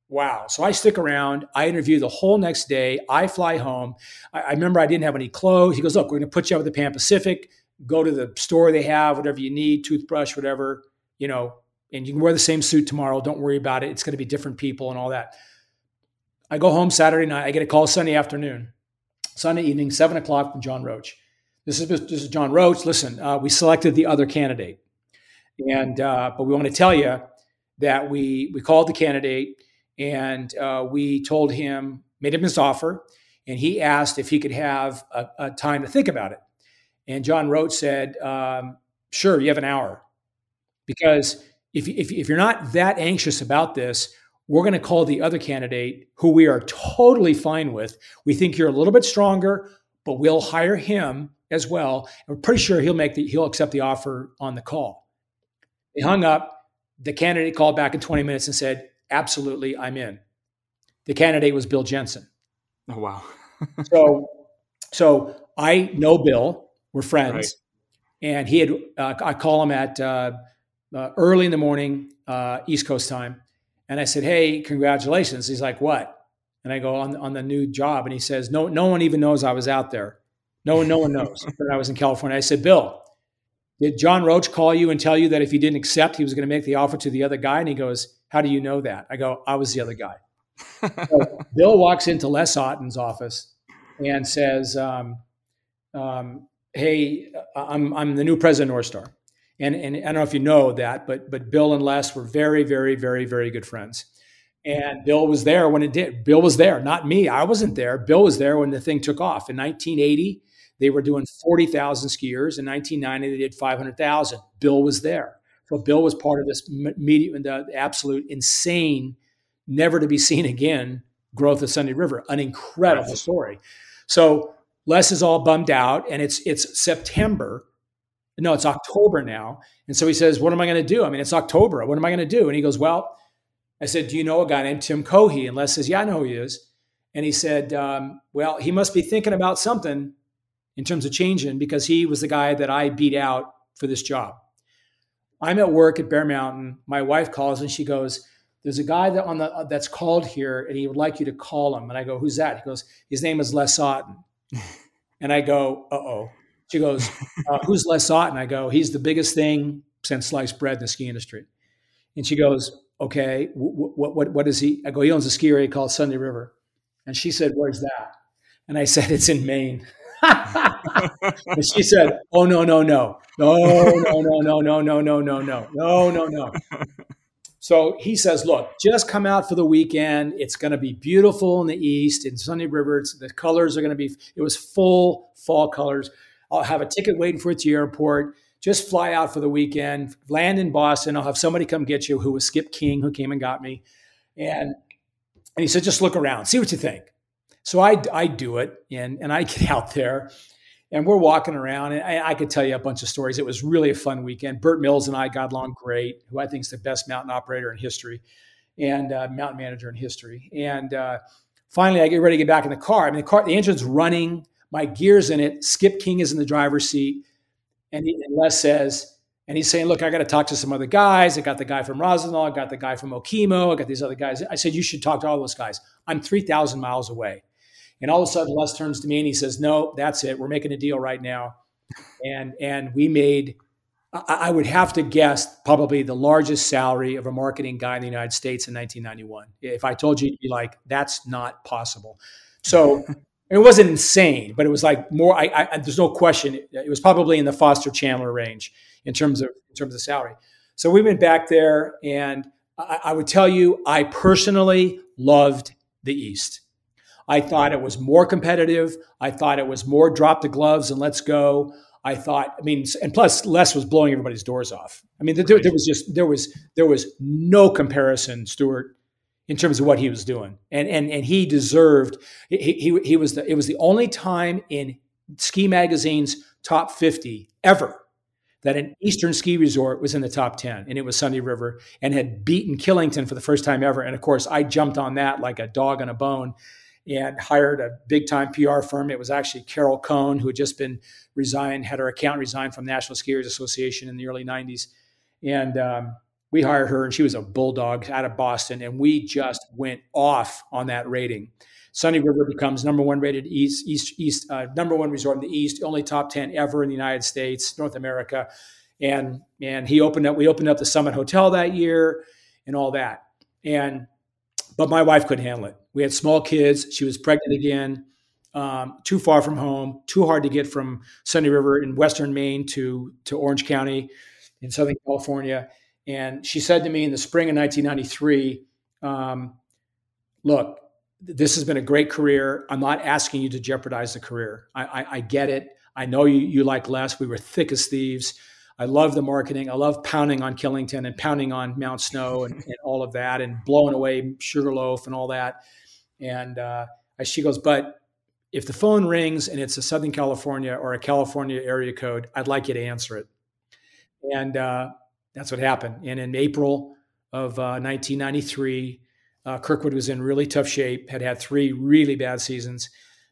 wow. So I stick around. I interview the whole next day. I fly home. I, I remember I didn't have any clothes. He goes, look, we're going to put you up at the Pan Pacific. Go to the store they have, whatever you need, toothbrush, whatever, you know, and you can wear the same suit tomorrow. Don't worry about it. It's going to be different people and all that. I go home Saturday night. I get a call Sunday afternoon, Sunday evening, seven o'clock from John Roach. This is, this is John Roach. Listen, uh, we selected the other candidate. And, uh, but we want to tell you that we, we called the candidate and uh, we told him, made him his offer, and he asked if he could have a, a time to think about it. And John Roach said, um, sure, you have an hour. Because if, if, if you're not that anxious about this, we're going to call the other candidate who we are totally fine with. We think you're a little bit stronger, but we'll hire him as well. And we're pretty sure he'll make the he'll accept the offer on the call. They hung up. The candidate called back in 20 minutes and said, "Absolutely, I'm in." The candidate was Bill Jensen. Oh wow. so so I know Bill. We're friends. Right. And he had uh, I call him at uh, uh, early in the morning, uh, East Coast time, and I said, "Hey, congratulations." He's like, "What?" And I go on on the new job, and he says, "No, no one even knows I was out there." No one, no one knows that I was in California. I said, Bill, did John Roach call you and tell you that if he didn't accept, he was going to make the offer to the other guy? And he goes, How do you know that? I go, I was the other guy. so Bill walks into Les Otten's office and says, um, um, Hey, I'm, I'm the new president of Northstar. And, and I don't know if you know that, but, but Bill and Les were very, very, very, very good friends. And Bill was there when it did. Bill was there, not me. I wasn't there. Bill was there when the thing took off. In 1980, they were doing 40,000 skiers. In 1990, they did 500,000. Bill was there. So Bill was part of this media, the absolute insane, never to be seen again growth of Sunday River. An incredible right. story. So Les is all bummed out, and it's it's September. No, it's October now. And so he says, What am I going to do? I mean, it's October. What am I going to do? And he goes, Well, I said, Do you know a guy named Tim Cohee? And Les says, Yeah, I know who he is. And he said, um, Well, he must be thinking about something in terms of changing because he was the guy that I beat out for this job. I'm at work at Bear Mountain. My wife calls and she goes, "There's a guy that on the uh, that's called here, and he would like you to call him." And I go, "Who's that?" He goes, "His name is Les Otten." and I go, "Uh oh." She goes, uh, "Who's Les Otten?" I go, "He's the biggest thing since sliced bread in the ski industry." And she goes, "Okay, what what what, what is he?" I go, "He owns a ski area called Sunday River." And she said, "Where's that?" And I said, "It's in Maine." And she said, "Oh no, no, no, no, no, no, no, no, no, no, no, no, no, no, no." So he says, "Look, just come out for the weekend. It's going to be beautiful in the east in Sunday River. It's, the colors are going to be. It was full fall colors. I'll have a ticket waiting for it at the airport." Just fly out for the weekend, land in Boston. I'll have somebody come get you who was Skip King, who came and got me. And, and he said, just look around, see what you think. So I, I do it and, and I get out there and we're walking around and I, I, could tell you a bunch of stories. It was really a fun weekend. Burt Mills and I got along great, who I think is the best mountain operator in history and uh, mountain manager in history. And uh, finally, I get ready to get back in the car. I mean, the car, the engine's running, my gear's in it. Skip King is in the driver's seat. And, he, and Les says, and he's saying, look, I got to talk to some other guys. I got the guy from Rosenthal. I got the guy from Okemo. I got these other guys. I said, you should talk to all those guys. I'm 3,000 miles away. And all of a sudden, Les turns to me and he says, "No, that's it. We're making a deal right now." And and we made, I, would have to guess, probably the largest salary of a marketing guy in the United States in 1991. If I told you, you'd be like, "That's not possible." So. it wasn't insane, but it was like more. I, I, there's no question. It was probably in the Foster Chandler range in terms of in terms of salary. So we went back there, and I, I would tell you, I personally loved the East. I thought it was more competitive. I thought it was more drop the gloves and let's go. I thought, I mean, and plus Les was blowing everybody's doors off. I mean, there, there was just there was there was no comparison, Stuart, in terms of what he was doing, and and and he deserved. He he, he was the it was the only time in Ski Magazine's top fifty ever that an Eastern ski resort was in the top 10, and it was Sunday River and had beaten Killington for the first time ever. And of course, I jumped on that like a dog on a bone and hired a big time PR firm. It was actually Carol Cohn, who had just been resigned, had her account resigned from National Skiers Association in the early 90s. And um, we hired her, and she was a bulldog out of Boston. And we just went off on that rating. Sunday River becomes number one rated East, East, East, uh, number one resort in the East, only top 10 ever in the United States, North America. And, and he opened up, we opened up the Summit Hotel that year and all that. And, but my wife couldn't handle it we had small kids. She was pregnant again, um, too far from home, too hard to get from Sunday River in Western Maine to, to Orange County in Southern California. And she said to me in the spring of 1993, um, Look, this has been a great career. I'm not asking you to jeopardize the career. I, I, I get it. I know you, you like Les. We were thick as thieves. I love the marketing. I love pounding on Killington and pounding on Mount Snow and, and all of that and blowing away Sugarloaf and all that. And uh, she goes, but if the phone rings and it's a Southern California or a California area code, I'd like you to answer it. And uh, that's what happened. And in April of uh, 1993, uh, Kirkwood was in really tough shape, had had three really bad seasons.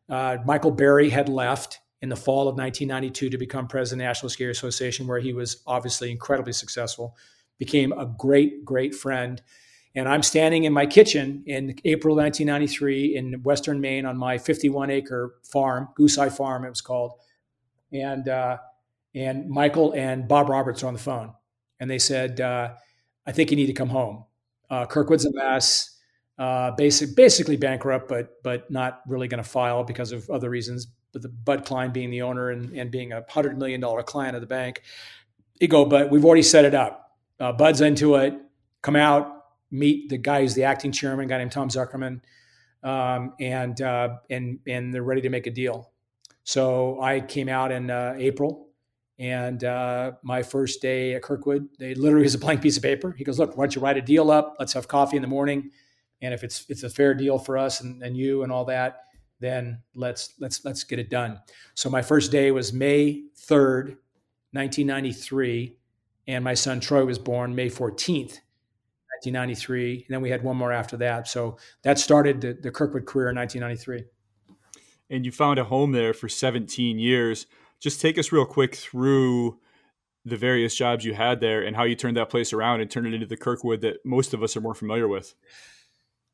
Uh, Michael Berry had left in the fall of 1992 to become president of the National Ski Association, where he was obviously incredibly successful, became a great, great friend. And I'm standing in my kitchen in April 1993 in Western Maine on my 51 acre farm, Goose Eye Farm, it was called. And, uh, and Michael and Bob Roberts are on the phone. And they said, uh, I think you need to come home. Uh, Kirkwood's a mess, uh, basic, basically bankrupt, but, but not really going to file because of other reasons. The Bud Klein being the owner and, and being a $100 million client of the bank. You go, but we've already set it up. Uh, Bud's into it. Come out, meet the guy who's the acting chairman, guy named Tom Zuckerman, um, and uh, and and they're ready to make a deal. So I came out in uh, April, and uh, my first day at Kirkwood, they literally was a blank piece of paper. He goes, "Look, why don't you write a deal up? Let's have coffee in the morning, and if it's it's a fair deal for us and, and you and all that." Then let's let's let's get it done. So my first day was May third, nineteen ninety three, and my son Troy was born May fourteenth, 1993, and then we had one more after that. So that started the, the Kirkwood career in 1993. And you found a home there for 17 years. Just take us real quick through the various jobs you had there and how you turned that place around and turned it into the Kirkwood that most of us are more familiar with.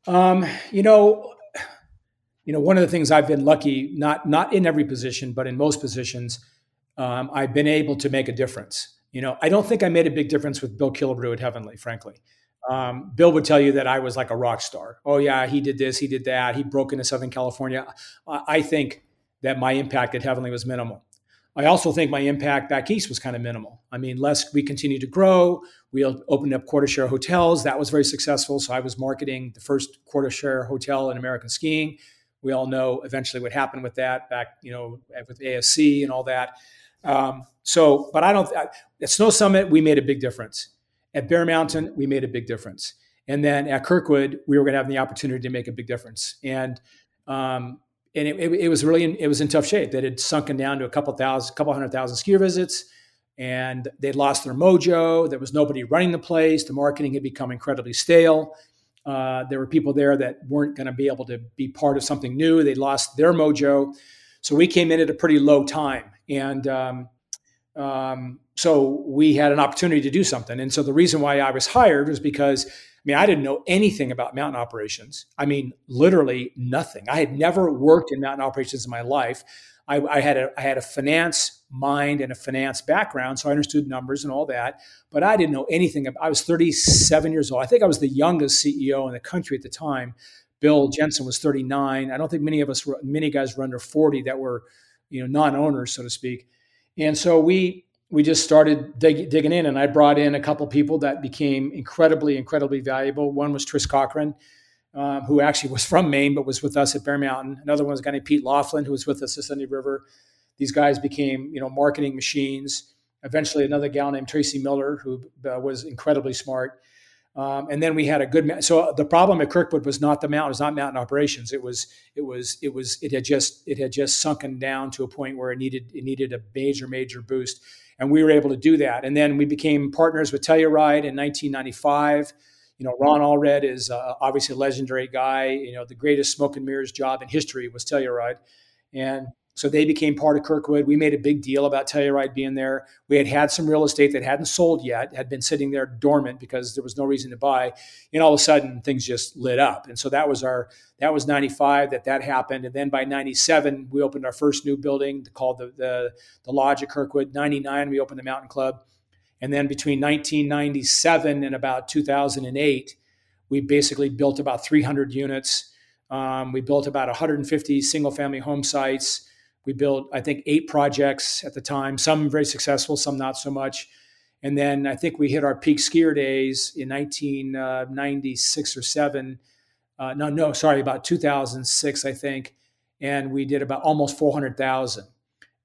Um, you know, you know, one of the things I've been lucky, not not in every position, but in most positions, um, I've been able to make a difference. You know, I don't think I made a big difference with Bill Killebrew at Heavenly, frankly. Um, Bill would tell you that I was like a rock star. Oh yeah, he did this, he did that, he broke into Southern California. I think that my impact at Heavenly was minimal. I also think my impact back east was kind of minimal. I mean, less we continued to grow. We opened up quarter share hotels. That was very successful. So I was marketing the first quarter share hotel in American skiing. We all know eventually what happened with that back, you know, with ASC and all that. Um, so, but I don't, at Snow Summit, we made a big difference. At Bear Mountain, we made a big difference. And then at Kirkwood, we were going to have the opportunity to make a big difference. And um, and it, it, it, was really in, it was in tough shape. That had sunken down to a couple thousand, couple hundred thousand skier visits, and they'd lost their mojo. There was nobody running the place. The marketing had become incredibly stale. Uh, there were people there that weren't going to be able to be part of something new. They lost their mojo. So we came in at a pretty low time, and um, um, so we had an opportunity to do something. And so the reason why I was hired was because I mean, I didn't know anything about mountain operations. I mean, literally nothing. I had never worked in mountain operations in my life. I, I, had a I had a finance mind and a finance background, so I understood numbers and all that. But I didn't know anything. About, I was 37 years old. I think I was the youngest CEO in the country at the time. Bill Jensen was 39. I don't think many of us, were, many guys were under 40 that were, you know, non-owners, so to speak. And so we we just started dig, digging in, and I brought in a couple people that became incredibly, incredibly valuable. One was Tris Cochran, um, who actually was from Maine but was with us at Bear Mountain. Another one was a guy named Pete Laughlin, who was with us at Sunday River. These guys became, you know, marketing machines. Eventually, another gal named Tracy Miller, who uh, was incredibly smart. Um, and then we had a good. So the problem at Kirkwood was not the mountain, it was not mountain operations. It was it was it was it had just it had just sunken down to a point where it needed it needed a major major boost and we were able to do that. And then we became partners with Telluride in 1995. You know, Ron Allred is uh, obviously a legendary guy. You know, the greatest smoke and mirrors job in history was Telluride, and so they became part of Kirkwood. We made a big deal about Telluride being there. We had had some real estate that hadn't sold yet, had been sitting there dormant because there was no reason to buy. And all of a sudden, things just lit up. And so that was our that was 95 that that happened. And then by 97, we opened our first new building called the the, the Lodge at Kirkwood. 99, we opened the Mountain Club. And then between 1997 and about 2008, we basically built about 300 units. Um, we built about 150 single family home sites. We built, I think, eight projects at the time, some very successful, some not so much. And then I think we hit our peak skier days in 1996 or seven. Uh, no, no, sorry, about 2006, I think. And we did about almost 400,000.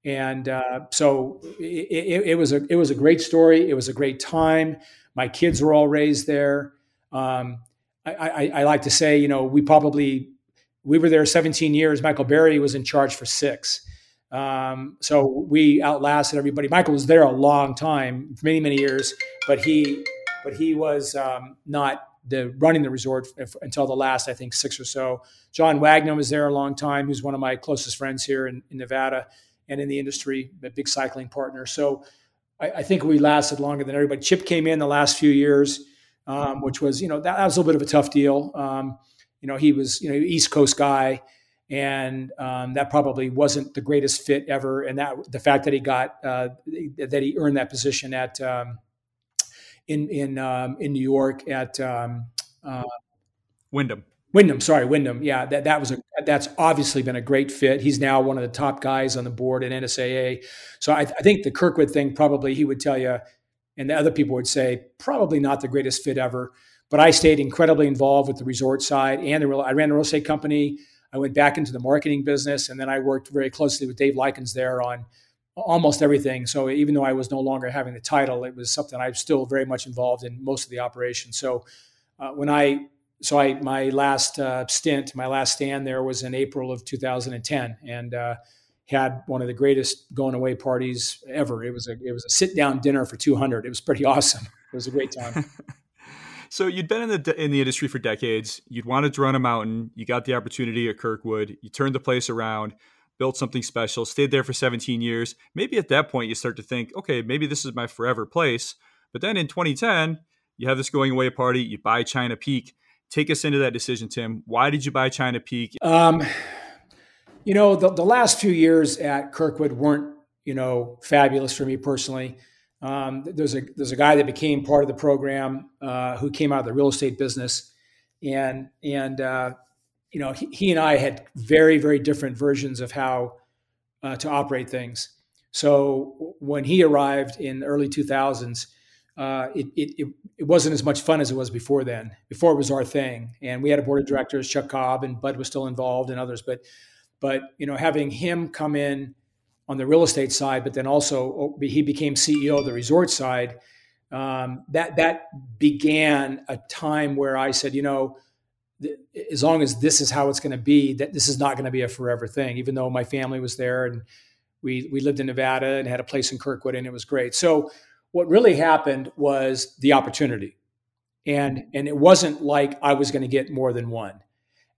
And uh, so it, it, was a it was a great story. It was a great time. My kids were all raised there. Um, I, I, I like to say, you know, we probably we were there 17 years. Michael Berry was in charge for six. Um, so we outlasted everybody. Michael was there a long time, many, many years, but he, but he was um, not the running the resort until the last, I think, six or so. John Wagner was there a long time. Who's one of my closest friends here in, in Nevada and in the industry, a big cycling partner. So I, I, think we lasted longer than everybody. Chip came in the last few years, um, which was, you know, that, that, was a little bit of a tough deal. Um, you know, he was, you know, East Coast guy, and um, that probably wasn't the greatest fit ever. And that the fact that he got uh, that he earned that position at um, in in um, in New York at um, uh, Windham. Windham, sorry, Windham. Yeah, that, that was a that's obviously been a great fit. He's now one of the top guys on the board at NSAA. So I, I think the Kirkwood thing probably he would tell you, and the other people would say probably not the greatest fit ever. But I stayed incredibly involved with the resort side and the real. I ran a real estate company. I went back into the marketing business, and then I worked very closely with Dave Likens there on almost everything. So even though I was no longer having the title, it was something I was still very much involved in most of the operation. So uh, when I so I my last uh, stint, my last stand there was in April of 2010, and uh, had one of the greatest going away parties ever. It was a it was a sit down dinner for 200. It was pretty awesome. It was a great time. so you'd been in the in the industry for decades. You'd wanted to run a mountain. You got the opportunity at Kirkwood. You turned the place around, built something special. Stayed there for 17 years. Maybe at that point you start to think, okay, maybe this is my forever place. But then in 2010, you have this going away party. You buy China Peak. Take us into that decision, Tim. Why did you buy China Peak? Um, you know, the, the last few years at Kirkwood weren't you know fabulous for me personally. Um, there's a there's a guy that became part of the program uh, who came out of the real estate business, and and uh, you know he, he, and I had very very different versions of how uh, to operate things. So when he arrived in the early 2000s, uh, it, it, it wasn't as much fun as it was before then. Before it was our thing, and we had a board of directors, Chuck Cobb and Bud was still involved, and others. But but you know having him come in on the real estate side, but then also oh, he became CEO of the resort side. Um, that that began a time where I said, you know, th- as long as this is how it's going to be, that this is not going to be a forever thing. Even though my family was there and we we lived in Nevada and had a place in Kirkwood and it was great. So what really happened was the opportunity, and and it wasn't like I was going to get more than one.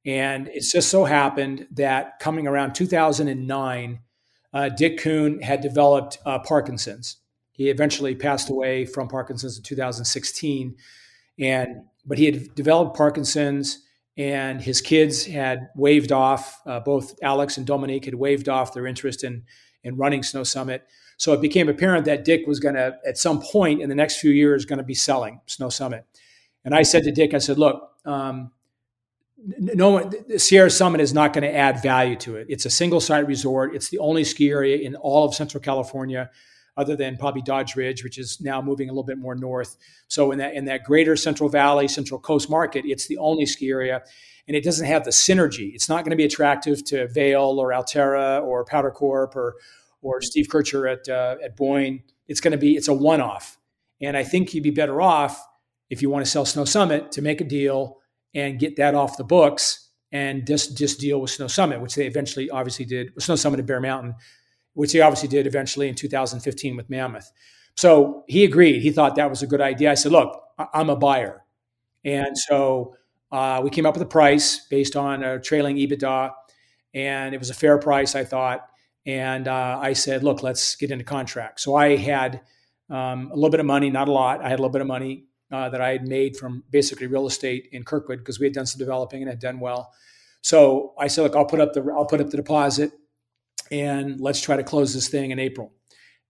And it just so happened that coming around 2009 uh, Dick Kun had developed uh, Parkinson's. He eventually passed away from Parkinson's in 2016, and but he had developed Parkinson's, and his kids had waved off. Uh, both Alex and Dominique had waved off their interest in in running Snow Summit. So it became apparent that Dick was going to, at some point in the next few years, going to be selling Snow Summit. And I said to Dick, I said, "Look, um, no one, Sierra Summit is not going to add value to it. It's a single site resort. It's the only ski area in all of Central California, other than probably Dodge Ridge, which is now moving a little bit more north. So in that in that greater Central Valley, Central Coast market, it's the only ski area, and it doesn't have the synergy. It's not going to be attractive to Vail or Alterra or Powdr Corp or or Steve Kircher at uh, at Boyne. It's going to be it's a one off, and I think you'd be better off if you want to sell Snow Summit to make a deal and get that off the books and just just deal with Snow Summit, which they eventually obviously did. Snow Summit and Bear Mountain, which they obviously did eventually in 2015 with Mammoth. So he agreed. He thought that was a good idea. I said, "Look, I'm a buyer," and so uh, we came up with a price based on a trailing EBITDA, and it was a fair price, I thought. And uh, I said, "Look, let's get into contract." So I had um, a little bit of money, not a lot. I had a little bit of money uh, that I had made from basically real estate in Kirkwood because we had done some developing and had done well. So I said, look, I'll put up the I'll put up the deposit, and let's try to close this thing in April.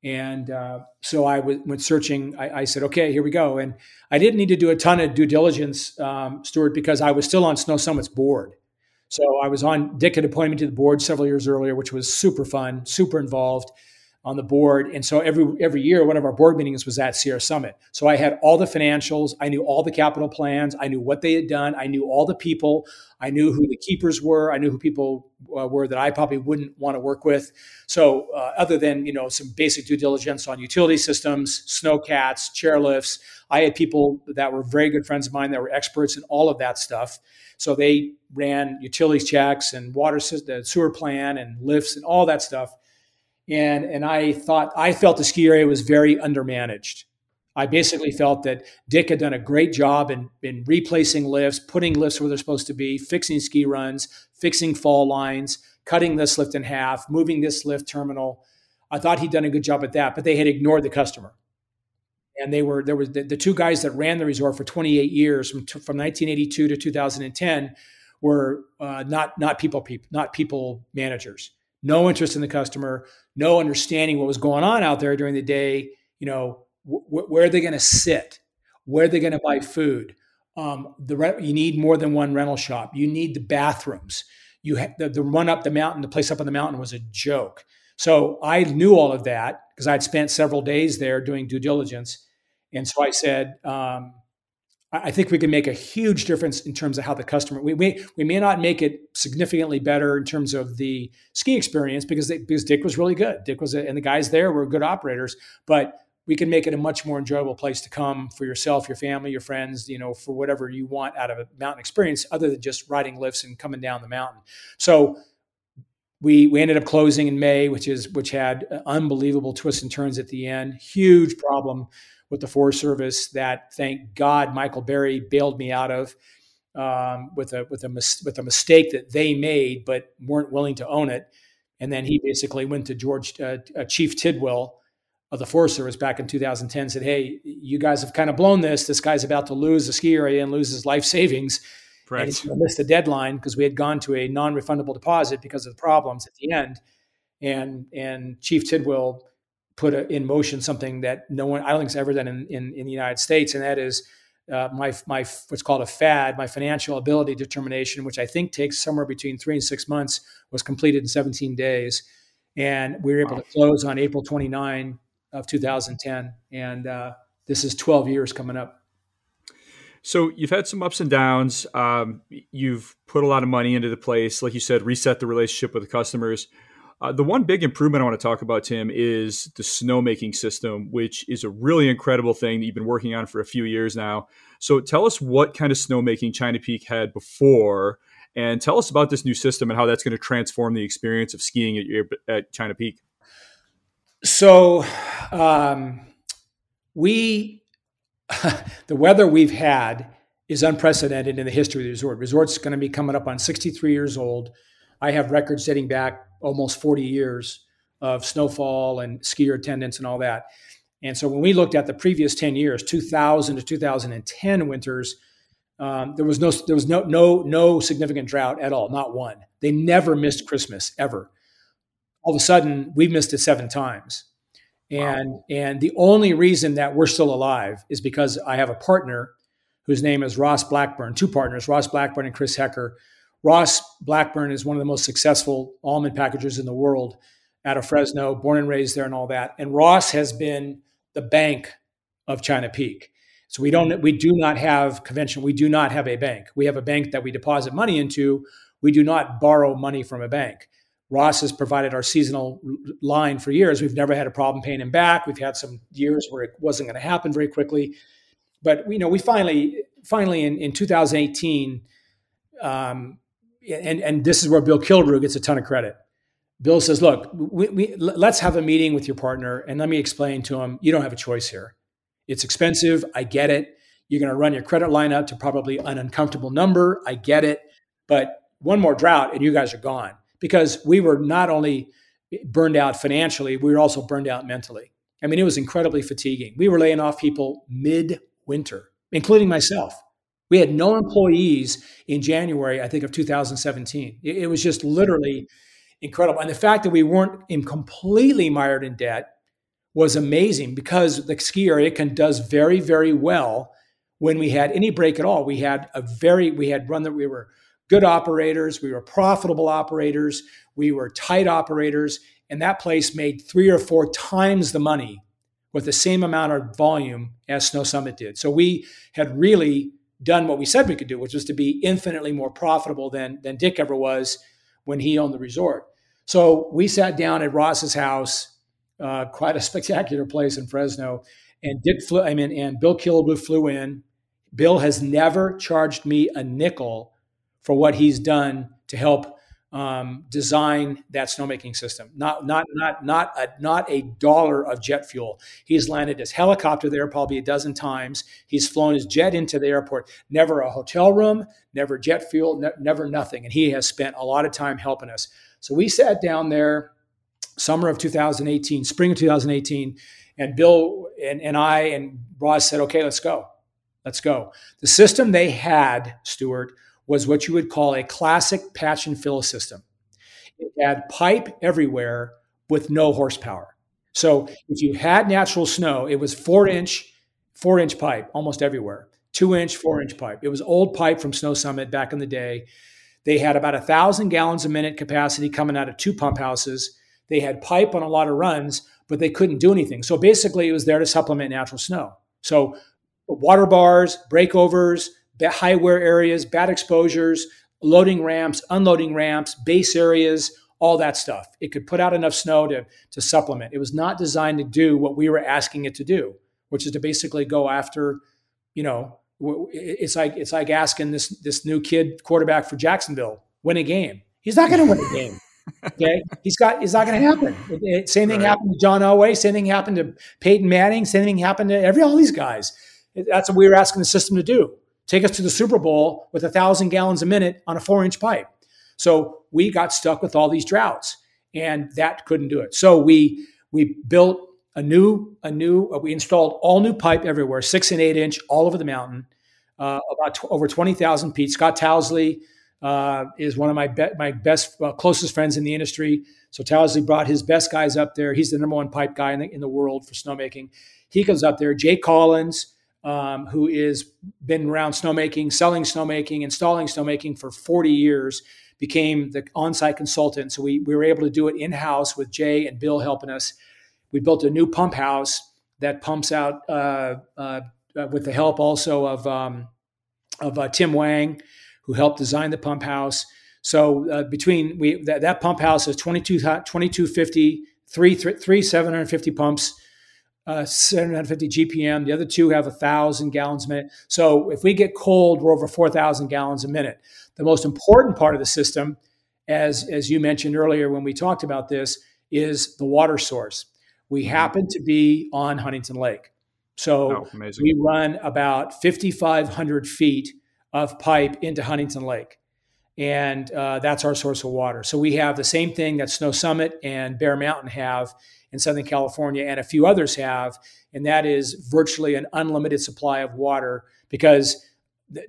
And uh, so I w- went searching. I, I, said, okay, here we go. And I didn't need to do a ton of due diligence, um, Stuart, because I was still on Snow Summit's board. So I was on. Dick had appointed to the board several years earlier, which was super fun, super involved on the board. And so every every year, one of our board meetings was at Sierra Summit. So I had all the financials, I knew all the capital plans, I knew what they had done, I knew all the people, I knew who the keepers were, I knew who people uh, were that I probably wouldn't want to work with. So uh, other than you know some basic due diligence on utility systems, snowcats, chairlifts, I had people that were very good friends of mine that were experts in all of that stuff. So they ran utilities checks and water system, sewer plan and lifts and all that stuff and and I thought I felt the ski area was very undermanaged. I basically felt that Dick had done a great job in, in replacing lifts, putting lifts where they're supposed to be, fixing ski runs, fixing fall lines, cutting this lift in half, moving this lift terminal. I thought he'd done a good job at that, but they had ignored the customer. And they were there was the, the two guys that ran the resort for 28 years from from 1982 to 2010 were uh, not not people people not people managers no interest in the customer, no understanding what was going on out there during the day. You know, wh- where are they going to sit? Where are they going to buy food? Um, the re- you need more than one rental shop. You need the bathrooms. You ha- the, the run up the mountain, the place up on the mountain was a joke. So I knew all of that because I'd spent several days there doing due diligence, and so I said, um, I think we can make a huge difference in terms of how the customer. We may we may not make it significantly better in terms of the ski experience because they, because Dick was really good. Dick was a, and the guys there were good operators, but we can make it a much more enjoyable place to come for yourself, your family, your friends. You know, for whatever you want out of a mountain experience, other than just riding lifts and coming down the mountain. So we we ended up closing in May, which is which had unbelievable twists and turns at the end. Huge problem with the Forest Service that, thank God, Michael Berry bailed me out of um, with a with a mis- with a mistake that they made, but weren't willing to own it. And then he basically went to George uh, uh, Chief Tidwell of the Forest Service back in 2010, and said, "Hey, you guys have kind of blown this. This guy's about to lose the ski area and lose his life savings." Right. And he missed the deadline because we had gone to a non-refundable deposit because of the problems at the end. And and Chief Tidwell put a, in motion something that no one I don't think has ever done in, in, in the United States, and that is uh, my my what's called a FAD, my financial ability determination, which I think takes somewhere between three and six months, was completed in 17 days, and we were able wow. to close on April 29 of 2010, and uh, this is 12 years coming up. So you've had some ups and downs. Um, you've put a lot of money into the place, like you said, reset the relationship with the customers. Uh, the one big improvement I want to talk about, Tim, is the snowmaking system, which is a really incredible thing that you've been working on for a few years now. So tell us what kind of snowmaking China Peak had before, and tell us about this new system and how that's going to transform the experience of skiing at, at China Peak. So, um, we, the weather we've had is unprecedented in the history of the resort. Resort's going to be coming up on 63 years old. I have records dating back almost 40 years of snowfall and skier attendance and all that. And so when we looked at the previous 10 years, 2000 to 2010 winters, um, there was no there was no no no significant drought at all, not one. They never missed Christmas ever. All of a sudden, we missed it seven times, and wow. and the only reason that we're still alive is because I have a partner whose name is Ross Blackburn. Two partners, Ross Blackburn and Chris Hecker, Ross Blackburn is one of the most successful almond packagers in the world out of Fresno, born and raised there and all that. And Ross has been the bank of China Peak. So we don't we do not have convention, we do not have a bank. We have a bank that we deposit money into. We do not borrow money from a bank. Ross has provided our seasonal line for years. We've never had a problem paying him back. We've had some years where it wasn't going to happen very quickly. But you know, we finally finally in, in 2018 um, and and this is where Bill Killebrew gets a ton of credit. Bill says, "Look, we, we, let's have a meeting with your partner, and let me explain to him. You don't have a choice here. It's expensive. I get it. You're going to run your credit line up to probably an uncomfortable number. I get it. But one more drought, and you guys are gone because we were not only burned out financially, we were also burned out mentally. I mean, it was incredibly fatiguing. We were laying off people mid winter, including myself. We had no employees in January, I think, of 2017. It, it was just literally incredible. And the fact that we weren't in completely mired in debt was amazing because the ski area can does very, very well when we had any break at all. We had a very, we had run that we were good operators, we were profitable operators, we were tight operators, and that place made three or four times the money with the same amount of volume as Snow Summit did. So we had really done what we said we could do, which was to be infinitely more profitable than than Dick ever was when he owned the resort. So we sat down at Ross's house, uh, quite a spectacular place in Fresno, and Dick flew. I mean, and Bill Killebrew flew in. Bill has never charged me a nickel for what he's done to help um, design that snowmaking system. Not not not not a not a dollar of jet fuel. He's landed his helicopter there probably a dozen times. He's flown his jet into the airport. Never a hotel room, never jet fuel, ne- never nothing. And he has spent a lot of time helping us. So we sat down there, summer of 2018, spring of 2018, and Bill and, and I and Ross said, "Okay, let's go, let's go." The system they had, Stuart was what you would call a classic patch and fill system. It had pipe everywhere with no horsepower. So if you had natural snow, it was four inch, four inch pipe almost everywhere, two inch, four inch pipe. It was old pipe from Snow Summit back in the day. They had about a thousand gallons a minute capacity coming out of two pump houses. They had pipe on a lot of runs, but they couldn't do anything. So basically, it was there to supplement natural snow. So water bars, breakovers, high wear areas, bad exposures, loading ramps, unloading ramps, base areas, all that stuff. It could put out enough snow to, to supplement. It was not designed to do what we were asking it to do, which is to basically go after, you know, it's like it's like asking this this new kid quarterback for Jacksonville win a game. He's not going to win a game. Okay, he's got. It's not going to happen. It, it, same thing right. happened to John Elway. Same thing happened to Peyton Manning. Same thing happened to every all these guys. That's what we were asking the system to do. Take us to the Super Bowl with a thousand gallons a minute on a four inch pipe. So we got stuck with all these droughts, and that couldn't do it. So we we built a new a new uh, we installed all new pipe everywhere, six and eight inch all over the mountain, uh, about t- over twenty thousand feet. Scott Tousley uh, is one of my be- my best uh, closest friends in the industry. So Tousley brought his best guys up there. He's the number one pipe guy in the, in the world for snowmaking. He goes up there. Jay Collins, um, who is been around snowmaking, selling snowmaking, installing snowmaking for 40 years, became the on-site consultant. So we, we were able to do it in-house with Jay and Bill helping us. We built a new pump house that pumps out uh, uh, with the help also of um, of uh, Tim Wang who helped design the pump house. So uh, between we that, that, pump house is 22, 2250, three, three, three 750 pumps, uh, 750 GPM. The other two have a thousand gallons a minute. So if we get cold, we're over 4,000 gallons a minute. The most important part of the system, as, as you mentioned earlier when we talked about this, is the water source. We mm-hmm. happen to be on Huntington Lake. So oh, we run about 5,500 feet of pipe into Huntington Lake. And uh, that's our source of water. So we have the same thing that Snow Summit and Bear Mountain have in Southern California, and a few others have, and that is virtually an unlimited supply of water because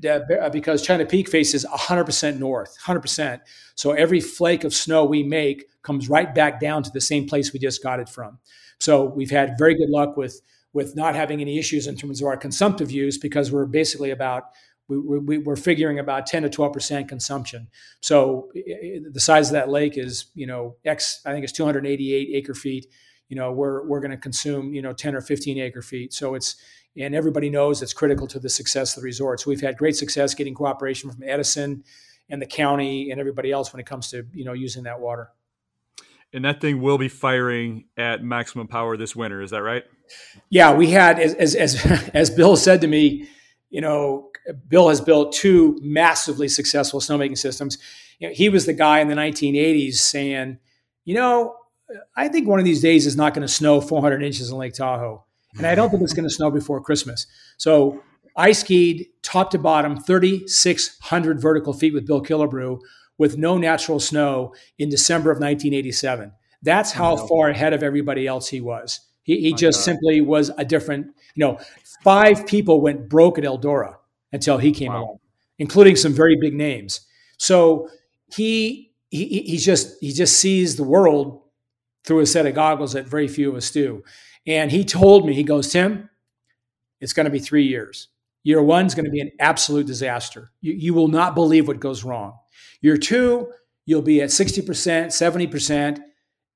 uh, because China Peak faces 100% north, 100%. So every flake of snow we make comes right back down to the same place we just got it from. So we've had very good luck with with not having any issues in terms of our consumptive use because we're basically about we, we, we're figuring about 10 to 12 percent consumption. So the size of that lake is, you know, X. I think it's 288 acre feet. You know, we're we're going to consume, you know, 10 or 15 acre feet. So it's and everybody knows it's critical to the success of the resort. So we've had great success getting cooperation from Edison and the county and everybody else when it comes to you know using that water. And that thing will be firing at maximum power this winter. Is that right? Yeah, we had as as as, as Bill said to me you know, Bill has built two massively successful snowmaking systems. You know, he was the guy in the 1980s saying, you know, I think one of these days is not going to snow 400 inches in Lake Tahoe. And I don't think it's going to snow before Christmas. So I skied top to bottom 3,600 vertical feet with Bill Killebrew with no natural snow in December of 1987. That's how far ahead of everybody else he was. He, he just God. simply was a different, you know, five people went broke at Eldora until he came wow. along, including some very big names. So he, he he just he just sees the world through a set of goggles that very few of us do. And he told me, he goes, Tim, it's going to be three years. Year one is going to be an absolute disaster. You, you will not believe what goes wrong. Year two, you'll be at 60%, 70%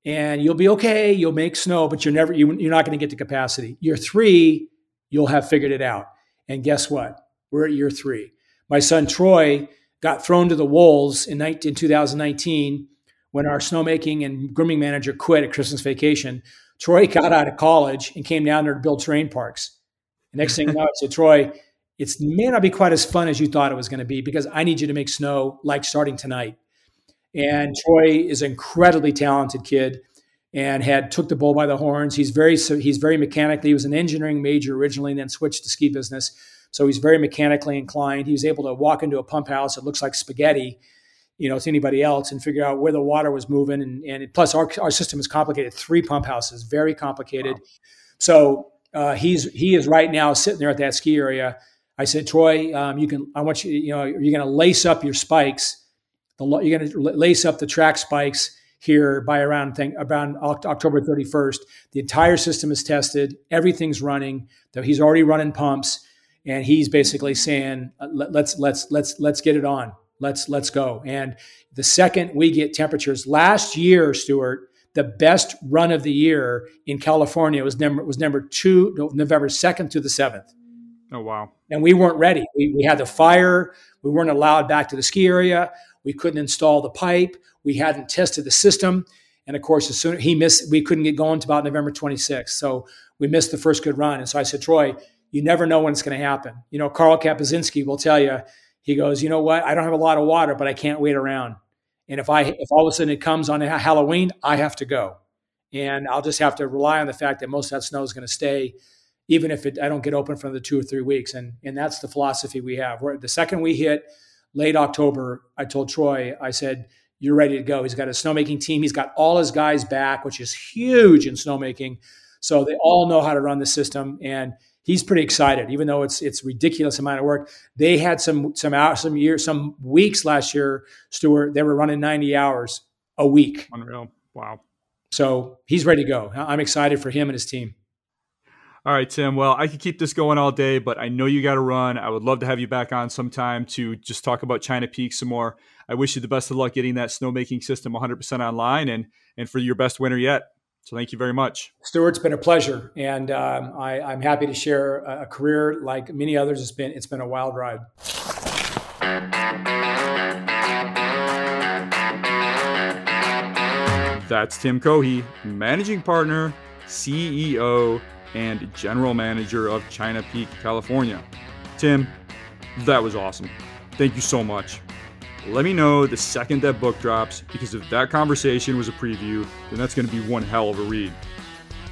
and you'll be okay. You'll make snow, but you're never you, are not going to get to capacity. Year three, you'll have figured it out. And guess what? We're at year three. My son Troy got thrown to the wolves in, 19, in 2019 when our snowmaking and grooming manager quit at Christmas vacation. Troy got out of college and came down there to build terrain parks. The next thing you know, I said, Troy, it may not be quite as fun as you thought it was going to be because I need you to make snow like starting tonight. And Troy is an incredibly talented kid and had took the bull by the horns. He's very he's very mechanically. He was an engineering major originally, and then switched to ski business. So he's very mechanically inclined. He was able to walk into a pump house that looks like spaghetti, you know, to anybody else, and figure out where the water was moving. And, and plus, our our system is complicated. Three pump houses, very complicated. Wow. So uh, he's he is right now sitting there at that ski area. I said, Troy, um, you can. I want you. You know, you're going to lace up your spikes the, you're going to lace up the track spikes here by around think around October 31st. The entire system is tested. Everything's running. Though He's already running pumps, and he's basically saying, uh, "Let's let's let's let's get it on. Let's let's go." And the second we get temperatures, last year, Stuart, the best run of the year in California was number was number two, November 2nd to the 7th. Oh wow! And we weren't ready. We, we had the fire. We weren't allowed back to the ski area. We couldn't install the pipe. We hadn't tested the system. And of course, as soon he missed, we couldn't get going to about November 26th. So we missed the first good run. And so I said, Troy, you never know when it's going to happen. You know, Carl Kapuzinski will tell you, he goes, you know what? I don't have a lot of water, but I can't wait around. And if I if all of a sudden it comes on Halloween, I have to go, and I'll just have to rely on the fact that most of that snow is going to stay, even if it, I don't get open for the two or three weeks. And and that's the philosophy we have. We're, the second we hit late October, I told Troy, I said, "You're ready to go." He's got a snowmaking team. He's got all his guys back, which is huge in snowmaking. So they all know how to run the system and he's pretty excited, even though it's it's ridiculous amount of work. They had some some hours, some years, some weeks last year, Stuart. They were running ninety hours a week. Unreal. Wow. So he's ready to go. I'm excited for him and his team. All right, Tim. Well, I could keep this going all day, but I know you got to run. I would love to have you back on sometime to just talk about China Peak some more. I wish you the best of luck getting that snowmaking system 100% online and and for your best winter yet. So thank you very much. Stuart, it's been a pleasure, and um, I, am happy to share a, a, career like many others. It's been it's been a wild ride. That's Tim Cohee, managing partner, CEO, and general manager of China Peak, California. Tim, that was awesome. Thank you so much. Let me know the second that book drops because if that conversation was a preview, then that's going to be one hell of a read.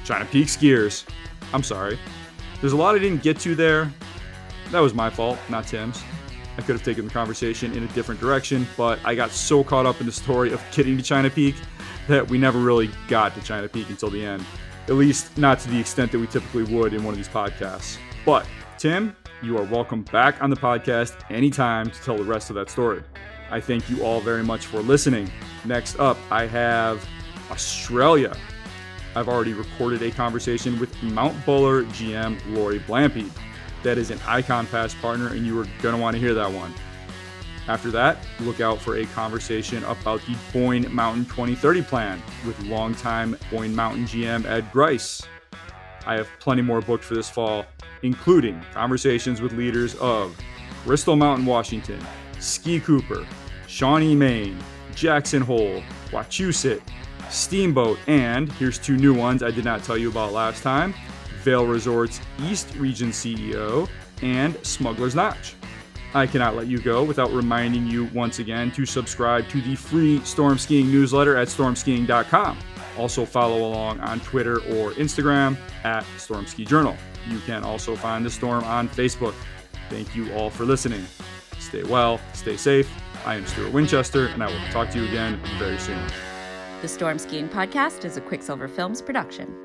China Peak skiers. I'm sorry. There's a lot I didn't get to there. That was my fault, not Tim's. I could have taken the conversation in a different direction, but I got so caught up in the story of getting to China Peak that we never really got to China Peak until the end. At least, not to the extent that we typically would in one of these podcasts. But, Tim, you are welcome back on the podcast anytime to tell the rest of that story. I thank you all very much for listening. Next up, I have Australia. I've already recorded a conversation with Mount Buller GM Lori Blampy. That is an Ikon Pass partner, and you are going to want to hear that one. After that, look out for a conversation about the Boyne Mountain 2030 plan with longtime Boyne Mountain GM Ed Grice. I have plenty more booked for this fall, including conversations with leaders of Bristol Mountain, Washington, Ski Cooper, Shawnee, Maine, Jackson Hole, Wachusett, Steamboat, and here's two new ones I did not tell you about last time Vail Resorts East Region CEO and Smuggler's Notch. I cannot let you go without reminding you once again to subscribe to the free Storm Skiing newsletter at stormskiing.com. Also, follow along on Twitter or Instagram at Storm Ski Journal. You can also find the storm on Facebook. Thank you all for listening. Stay well, stay safe, I am Stuart Winchester, and I will talk to you again very soon. The Storm Skiing Podcast is a Quicksilver Films production.